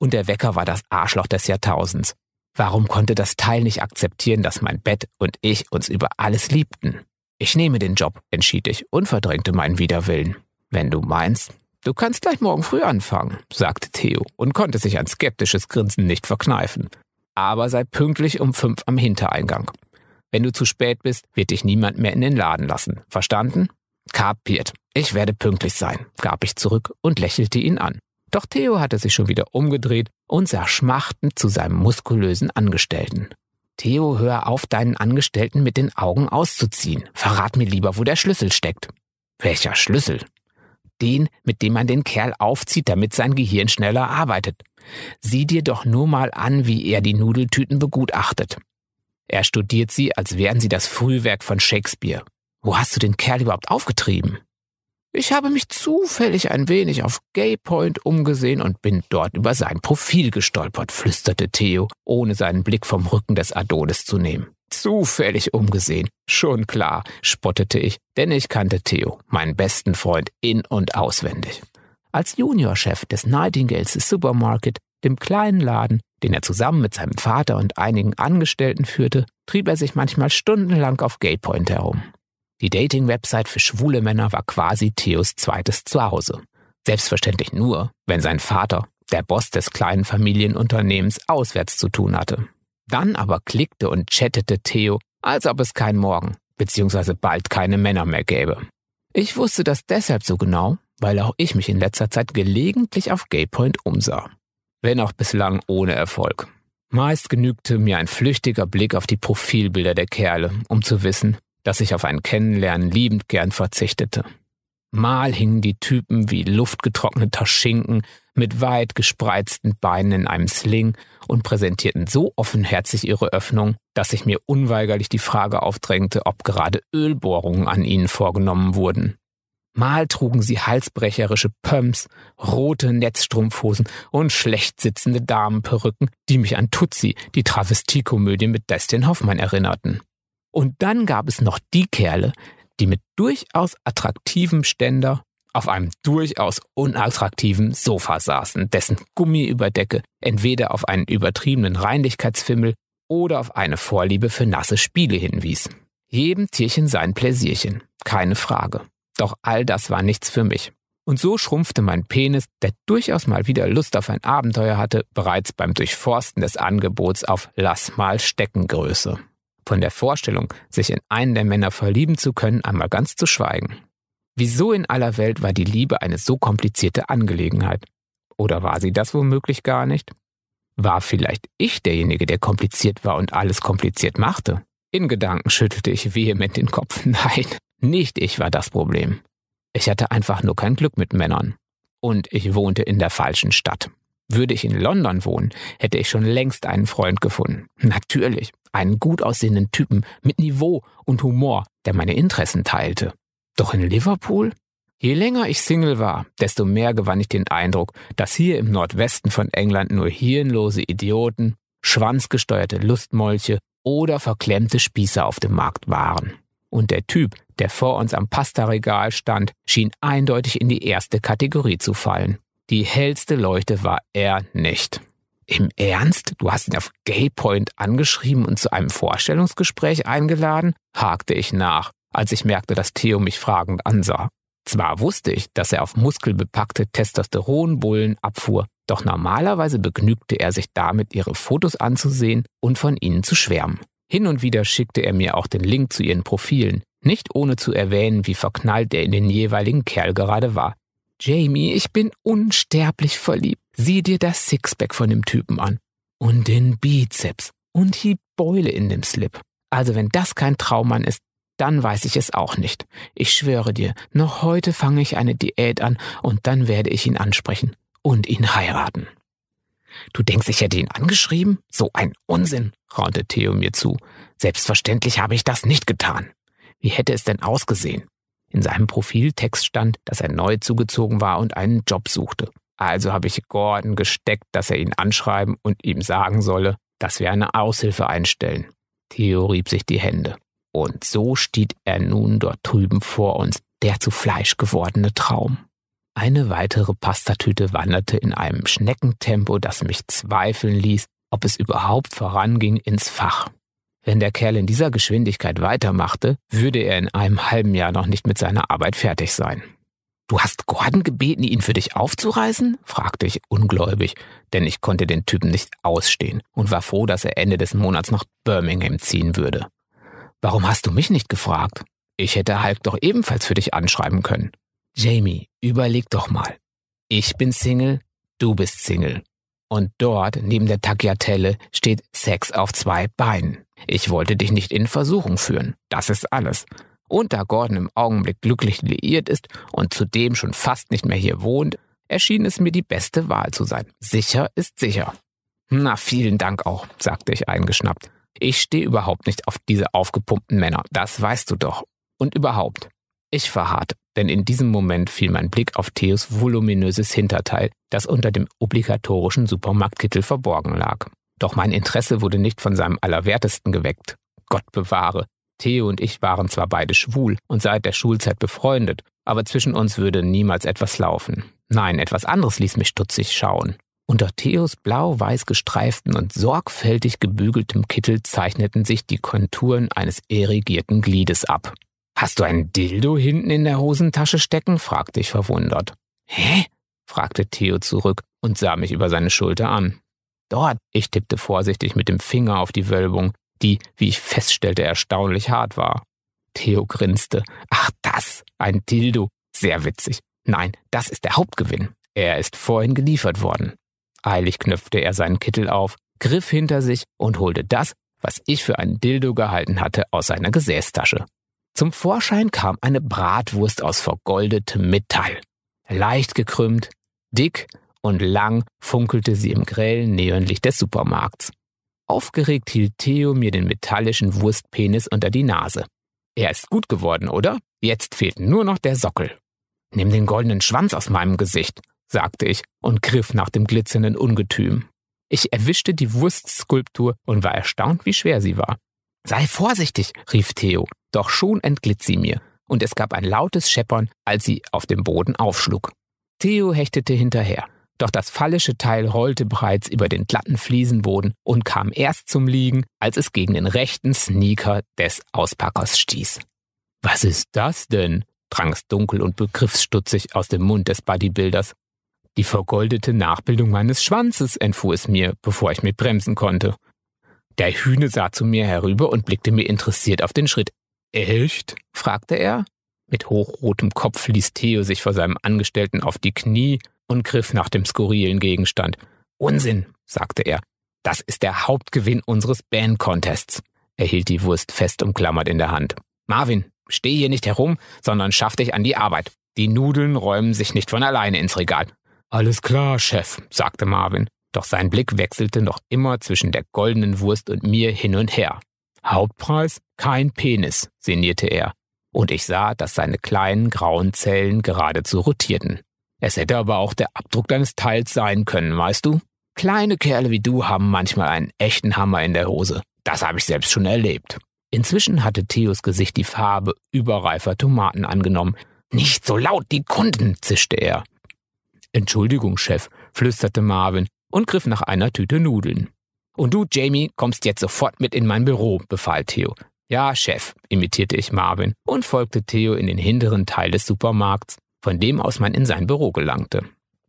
Und der Wecker war das Arschloch des Jahrtausends. Warum konnte das Teil nicht akzeptieren, dass mein Bett und ich uns über alles liebten? Ich nehme den Job, entschied ich und verdrängte meinen Widerwillen. Wenn du meinst, du kannst gleich morgen früh anfangen, sagte Theo und konnte sich ein skeptisches Grinsen nicht verkneifen. Aber sei pünktlich um fünf am Hintereingang. Wenn du zu spät bist, wird dich niemand mehr in den Laden lassen. Verstanden? Kapiert. Ich werde pünktlich sein, gab ich zurück und lächelte ihn an. Doch Theo hatte sich schon wieder umgedreht und sah schmachtend zu seinem muskulösen Angestellten. Theo, hör auf, deinen Angestellten mit den Augen auszuziehen. Verrat mir lieber, wo der Schlüssel steckt. Welcher Schlüssel? Den, mit dem man den Kerl aufzieht, damit sein Gehirn schneller arbeitet. Sieh dir doch nur mal an, wie er die Nudeltüten begutachtet. Er studiert sie, als wären sie das Frühwerk von Shakespeare. Wo hast du den Kerl überhaupt aufgetrieben? Ich habe mich zufällig ein wenig auf Gaypoint umgesehen und bin dort über sein Profil gestolpert, flüsterte Theo, ohne seinen Blick vom Rücken des Adonis zu nehmen. Zufällig umgesehen. Schon klar, spottete ich, denn ich kannte Theo, meinen besten Freund, in- und auswendig. Als Juniorchef des Nightingales Supermarket, dem kleinen Laden, den er zusammen mit seinem Vater und einigen Angestellten führte, trieb er sich manchmal stundenlang auf Gaypoint herum. Die Dating-Website für schwule Männer war quasi Theos zweites Zuhause. Selbstverständlich nur, wenn sein Vater, der Boss des kleinen Familienunternehmens, auswärts zu tun hatte. Dann aber klickte und chattete Theo, als ob es kein Morgen, beziehungsweise bald keine Männer mehr gäbe. Ich wusste das deshalb so genau, weil auch ich mich in letzter Zeit gelegentlich auf Gaypoint umsah. Wenn auch bislang ohne Erfolg. Meist genügte mir ein flüchtiger Blick auf die Profilbilder der Kerle, um zu wissen, dass ich auf ein Kennenlernen liebend gern verzichtete. Mal hingen die Typen wie luftgetrockneter Schinken mit weit gespreizten Beinen in einem Sling und präsentierten so offenherzig ihre Öffnung, dass sich mir unweigerlich die Frage aufdrängte, ob gerade Ölbohrungen an ihnen vorgenommen wurden. Mal trugen sie halsbrecherische Pumps, rote Netzstrumpfhosen und schlecht sitzende Damenperücken, die mich an Tutsi, die Travestiekomödie mit Dustin Hoffmann erinnerten. Und dann gab es noch die Kerle, die mit durchaus attraktivem Ständer auf einem durchaus unattraktiven Sofa saßen, dessen Gummiüberdecke entweder auf einen übertriebenen Reinlichkeitsfimmel oder auf eine Vorliebe für nasse Spiele hinwies. Jedem Tierchen sein Pläsierchen, keine Frage. Doch all das war nichts für mich. Und so schrumpfte mein Penis, der durchaus mal wieder Lust auf ein Abenteuer hatte, bereits beim Durchforsten des Angebots auf Lass mal Steckengröße. Von der Vorstellung, sich in einen der Männer verlieben zu können, einmal ganz zu schweigen. Wieso in aller Welt war die Liebe eine so komplizierte Angelegenheit? Oder war sie das womöglich gar nicht? War vielleicht ich derjenige, der kompliziert war und alles kompliziert machte? In Gedanken schüttelte ich vehement den Kopf. Nein, nicht ich war das Problem. Ich hatte einfach nur kein Glück mit Männern. Und ich wohnte in der falschen Stadt. Würde ich in London wohnen, hätte ich schon längst einen Freund gefunden. Natürlich, einen gut aussehenden Typen mit Niveau und Humor, der meine Interessen teilte. Doch in Liverpool? Je länger ich Single war, desto mehr gewann ich den Eindruck, dass hier im Nordwesten von England nur hirnlose Idioten, schwanzgesteuerte Lustmolche oder verklemmte Spießer auf dem Markt waren. Und der Typ, der vor uns am Pastaregal stand, schien eindeutig in die erste Kategorie zu fallen. Die hellste Leuchte war er nicht. Im Ernst? Du hast ihn auf Gaypoint angeschrieben und zu einem Vorstellungsgespräch eingeladen? hakte ich nach, als ich merkte, dass Theo mich fragend ansah. Zwar wusste ich, dass er auf muskelbepackte Testosteronbullen abfuhr, doch normalerweise begnügte er sich damit, ihre Fotos anzusehen und von ihnen zu schwärmen. Hin und wieder schickte er mir auch den Link zu ihren Profilen, nicht ohne zu erwähnen, wie verknallt er in den jeweiligen Kerl gerade war. Jamie, ich bin unsterblich verliebt. Sieh dir das Sixpack von dem Typen an. Und den Bizeps. Und die Beule in dem Slip. Also wenn das kein Traummann ist, dann weiß ich es auch nicht. Ich schwöre dir, noch heute fange ich eine Diät an und dann werde ich ihn ansprechen und ihn heiraten. Du denkst, ich hätte ihn angeschrieben? So ein Unsinn, raunte Theo mir zu. Selbstverständlich habe ich das nicht getan. Wie hätte es denn ausgesehen? In seinem Profiltext stand, dass er neu zugezogen war und einen Job suchte. Also habe ich Gordon gesteckt, dass er ihn anschreiben und ihm sagen solle, dass wir eine Aushilfe einstellen. Theo rieb sich die Hände. Und so steht er nun dort drüben vor uns, der zu Fleisch gewordene Traum. Eine weitere Pastatüte wanderte in einem Schneckentempo, das mich zweifeln ließ, ob es überhaupt voranging ins Fach. Wenn der Kerl in dieser Geschwindigkeit weitermachte, würde er in einem halben Jahr noch nicht mit seiner Arbeit fertig sein. Du hast Gordon gebeten, ihn für dich aufzureißen? fragte ich ungläubig, denn ich konnte den Typen nicht ausstehen und war froh, dass er Ende des Monats nach Birmingham ziehen würde. Warum hast du mich nicht gefragt? Ich hätte Hulk doch ebenfalls für dich anschreiben können. Jamie, überleg doch mal. Ich bin Single, du bist Single. Und dort, neben der Tagliatelle, steht Sex auf zwei Beinen. Ich wollte dich nicht in Versuchung führen. Das ist alles. Und da Gordon im Augenblick glücklich liiert ist und zudem schon fast nicht mehr hier wohnt, erschien es mir die beste Wahl zu sein. Sicher ist sicher. Na, vielen Dank auch, sagte ich eingeschnappt. Ich stehe überhaupt nicht auf diese aufgepumpten Männer, das weißt du doch. Und überhaupt, ich verharrte, denn in diesem Moment fiel mein Blick auf Theos voluminöses Hinterteil, das unter dem obligatorischen Supermarktkittel verborgen lag. Doch mein Interesse wurde nicht von seinem Allerwertesten geweckt. Gott bewahre. Theo und ich waren zwar beide schwul und seit der Schulzeit befreundet, aber zwischen uns würde niemals etwas laufen. Nein, etwas anderes ließ mich stutzig schauen. Unter Theos blau-weiß gestreiften und sorgfältig gebügeltem Kittel zeichneten sich die Konturen eines erigierten Gliedes ab. Hast du ein Dildo hinten in der Hosentasche stecken? fragte ich verwundert. Hä? fragte Theo zurück und sah mich über seine Schulter an. Dort, ich tippte vorsichtig mit dem Finger auf die Wölbung, die, wie ich feststellte, erstaunlich hart war. Theo grinste. Ach, da Was? Ein Dildo? Sehr witzig. Nein, das ist der Hauptgewinn. Er ist vorhin geliefert worden. Eilig knöpfte er seinen Kittel auf, griff hinter sich und holte das, was ich für ein Dildo gehalten hatte, aus seiner Gesäßtasche. Zum Vorschein kam eine Bratwurst aus vergoldetem Metall. Leicht gekrümmt, dick und lang funkelte sie im grellen Neonlicht des Supermarkts. Aufgeregt hielt Theo mir den metallischen Wurstpenis unter die Nase. Er ist gut geworden, oder? Jetzt fehlt nur noch der Sockel. Nimm den goldenen Schwanz aus meinem Gesicht, sagte ich und griff nach dem glitzernden Ungetüm. Ich erwischte die Wurstskulptur und war erstaunt, wie schwer sie war. Sei vorsichtig, rief Theo, doch schon entglitt sie mir, und es gab ein lautes Scheppern, als sie auf dem Boden aufschlug. Theo hechtete hinterher, doch das fallische Teil rollte bereits über den glatten Fliesenboden und kam erst zum Liegen, als es gegen den rechten Sneaker des Auspackers stieß. Was ist das denn? drang es dunkel und begriffsstutzig aus dem Mund des Bodybuilders. Die vergoldete Nachbildung meines Schwanzes, entfuhr es mir, bevor ich mich bremsen konnte. Der Hühne sah zu mir herüber und blickte mir interessiert auf den Schritt. Echt? fragte er. Mit hochrotem Kopf ließ Theo sich vor seinem Angestellten auf die Knie und griff nach dem skurrilen Gegenstand. Unsinn, sagte er. Das ist der Hauptgewinn unseres Band-Contests. Er hielt die Wurst fest umklammert in der Hand. Marvin, steh hier nicht herum, sondern schaff dich an die Arbeit. Die Nudeln räumen sich nicht von alleine ins Regal. Alles klar, Chef, sagte Marvin, doch sein Blick wechselte noch immer zwischen der goldenen Wurst und mir hin und her. Hauptpreis? Kein Penis, sinnierte er, und ich sah, dass seine kleinen grauen Zellen geradezu rotierten. Es hätte aber auch der Abdruck deines Teils sein können, weißt du? Kleine Kerle wie du haben manchmal einen echten Hammer in der Hose. Das habe ich selbst schon erlebt. Inzwischen hatte Theos Gesicht die Farbe überreifer Tomaten angenommen. Nicht so laut, die Kunden, zischte er. Entschuldigung, Chef, flüsterte Marvin und griff nach einer Tüte Nudeln. Und du, Jamie, kommst jetzt sofort mit in mein Büro, befahl Theo. Ja, Chef, imitierte ich Marvin und folgte Theo in den hinteren Teil des Supermarkts, von dem aus man in sein Büro gelangte.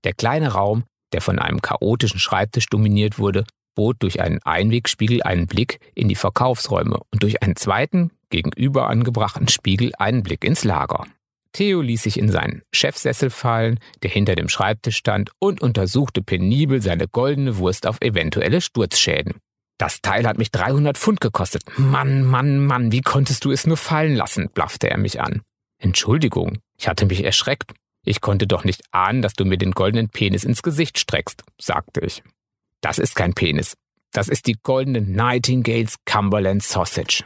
Der kleine Raum, der von einem chaotischen Schreibtisch dominiert wurde, bot durch einen Einwegspiegel einen Blick in die Verkaufsräume und durch einen zweiten, gegenüber angebrachten Spiegel einen Blick ins Lager. Theo ließ sich in seinen Chefsessel fallen, der hinter dem Schreibtisch stand, und untersuchte penibel seine goldene Wurst auf eventuelle Sturzschäden. Das Teil hat mich 300 Pfund gekostet. Mann, Mann, Mann, wie konntest du es nur fallen lassen? blaffte er mich an. Entschuldigung, ich hatte mich erschreckt. Ich konnte doch nicht ahnen, dass du mir den goldenen Penis ins Gesicht streckst, sagte ich. Das ist kein Penis. Das ist die goldene Nightingales Cumberland Sausage.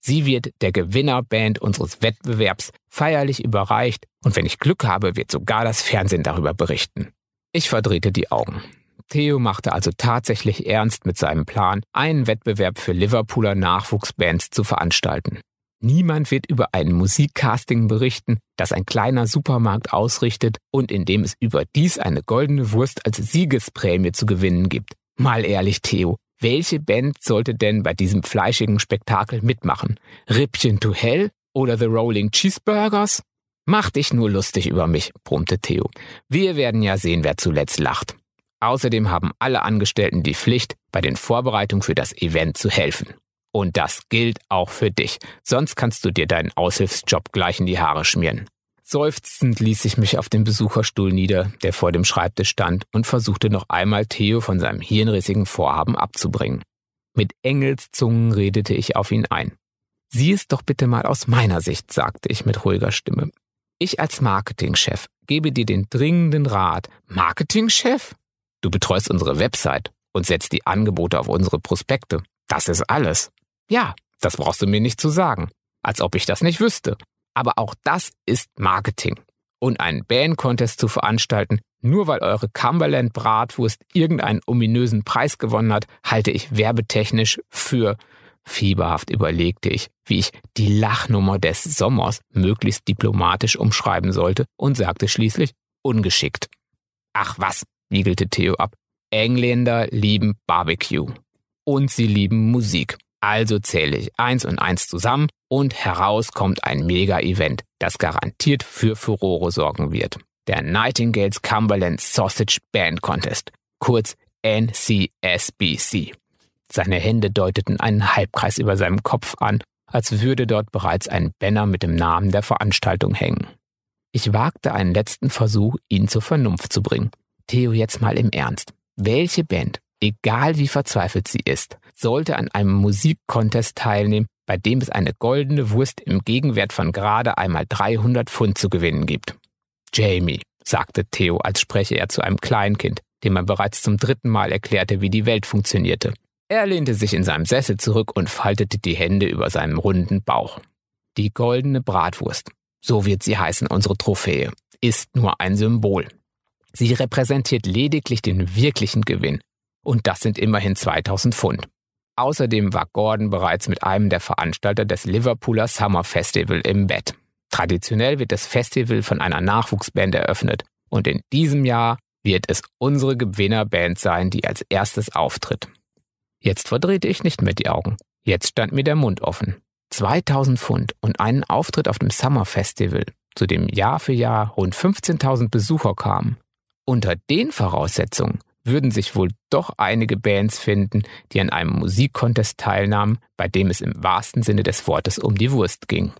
Sie wird der Gewinnerband unseres Wettbewerbs feierlich überreicht und wenn ich Glück habe, wird sogar das Fernsehen darüber berichten. Ich verdrehte die Augen. Theo machte also tatsächlich ernst mit seinem Plan, einen Wettbewerb für Liverpooler Nachwuchsbands zu veranstalten. Niemand wird über ein Musikcasting berichten, das ein kleiner Supermarkt ausrichtet und in dem es überdies eine goldene Wurst als Siegesprämie zu gewinnen gibt. Mal ehrlich, Theo, welche Band sollte denn bei diesem fleischigen Spektakel mitmachen? Rippchen to Hell oder The Rolling Cheeseburgers? Mach dich nur lustig über mich, brummte Theo. Wir werden ja sehen, wer zuletzt lacht. Außerdem haben alle Angestellten die Pflicht, bei den Vorbereitungen für das Event zu helfen. Und das gilt auch für dich, sonst kannst du dir deinen Aushilfsjob gleich in die Haare schmieren. Seufzend ließ ich mich auf den Besucherstuhl nieder, der vor dem Schreibtisch stand, und versuchte noch einmal Theo von seinem hirnrissigen Vorhaben abzubringen. Mit Engelszungen redete ich auf ihn ein. Sieh es doch bitte mal aus meiner Sicht, sagte ich mit ruhiger Stimme. Ich als Marketingchef gebe dir den dringenden Rat. Marketingchef? Du betreust unsere Website und setzt die Angebote auf unsere Prospekte. Das ist alles. Ja, das brauchst du mir nicht zu sagen. Als ob ich das nicht wüsste. Aber auch das ist Marketing. Und einen Band-Contest zu veranstalten, nur weil eure Cumberland Bratwurst irgendeinen ominösen Preis gewonnen hat, halte ich werbetechnisch für Fieberhaft überlegte ich, wie ich die Lachnummer des Sommers möglichst diplomatisch umschreiben sollte und sagte schließlich ungeschickt. Ach was, wiegelte Theo ab. Engländer lieben Barbecue. Und sie lieben Musik. Also zähle ich eins und eins zusammen und heraus kommt ein Mega-Event, das garantiert für Furore sorgen wird. Der Nightingales Cumberland Sausage Band Contest, kurz NCSBC. Seine Hände deuteten einen Halbkreis über seinem Kopf an, als würde dort bereits ein Banner mit dem Namen der Veranstaltung hängen. Ich wagte einen letzten Versuch, ihn zur Vernunft zu bringen. Theo, jetzt mal im Ernst. Welche Band, egal wie verzweifelt sie ist, sollte an einem Musikcontest teilnehmen, bei dem es eine goldene Wurst im Gegenwert von gerade einmal 300 Pfund zu gewinnen gibt? Jamie, sagte Theo, als spreche er zu einem Kleinkind, dem er bereits zum dritten Mal erklärte, wie die Welt funktionierte. Er lehnte sich in seinem Sessel zurück und faltete die Hände über seinem runden Bauch. Die goldene Bratwurst, so wird sie heißen, unsere Trophäe, ist nur ein Symbol. Sie repräsentiert lediglich den wirklichen Gewinn. Und das sind immerhin 2000 Pfund. Außerdem war Gordon bereits mit einem der Veranstalter des Liverpooler Summer Festival im Bett. Traditionell wird das Festival von einer Nachwuchsband eröffnet. Und in diesem Jahr wird es unsere Gewinnerband sein, die als erstes auftritt. Jetzt verdrehte ich nicht mehr die Augen. Jetzt stand mir der Mund offen. 2000 Pfund und einen Auftritt auf dem Summer Festival, zu dem Jahr für Jahr rund 15.000 Besucher kamen. Unter den Voraussetzungen würden sich wohl doch einige Bands finden, die an einem Musikcontest teilnahmen, bei dem es im wahrsten Sinne des Wortes um die Wurst ging.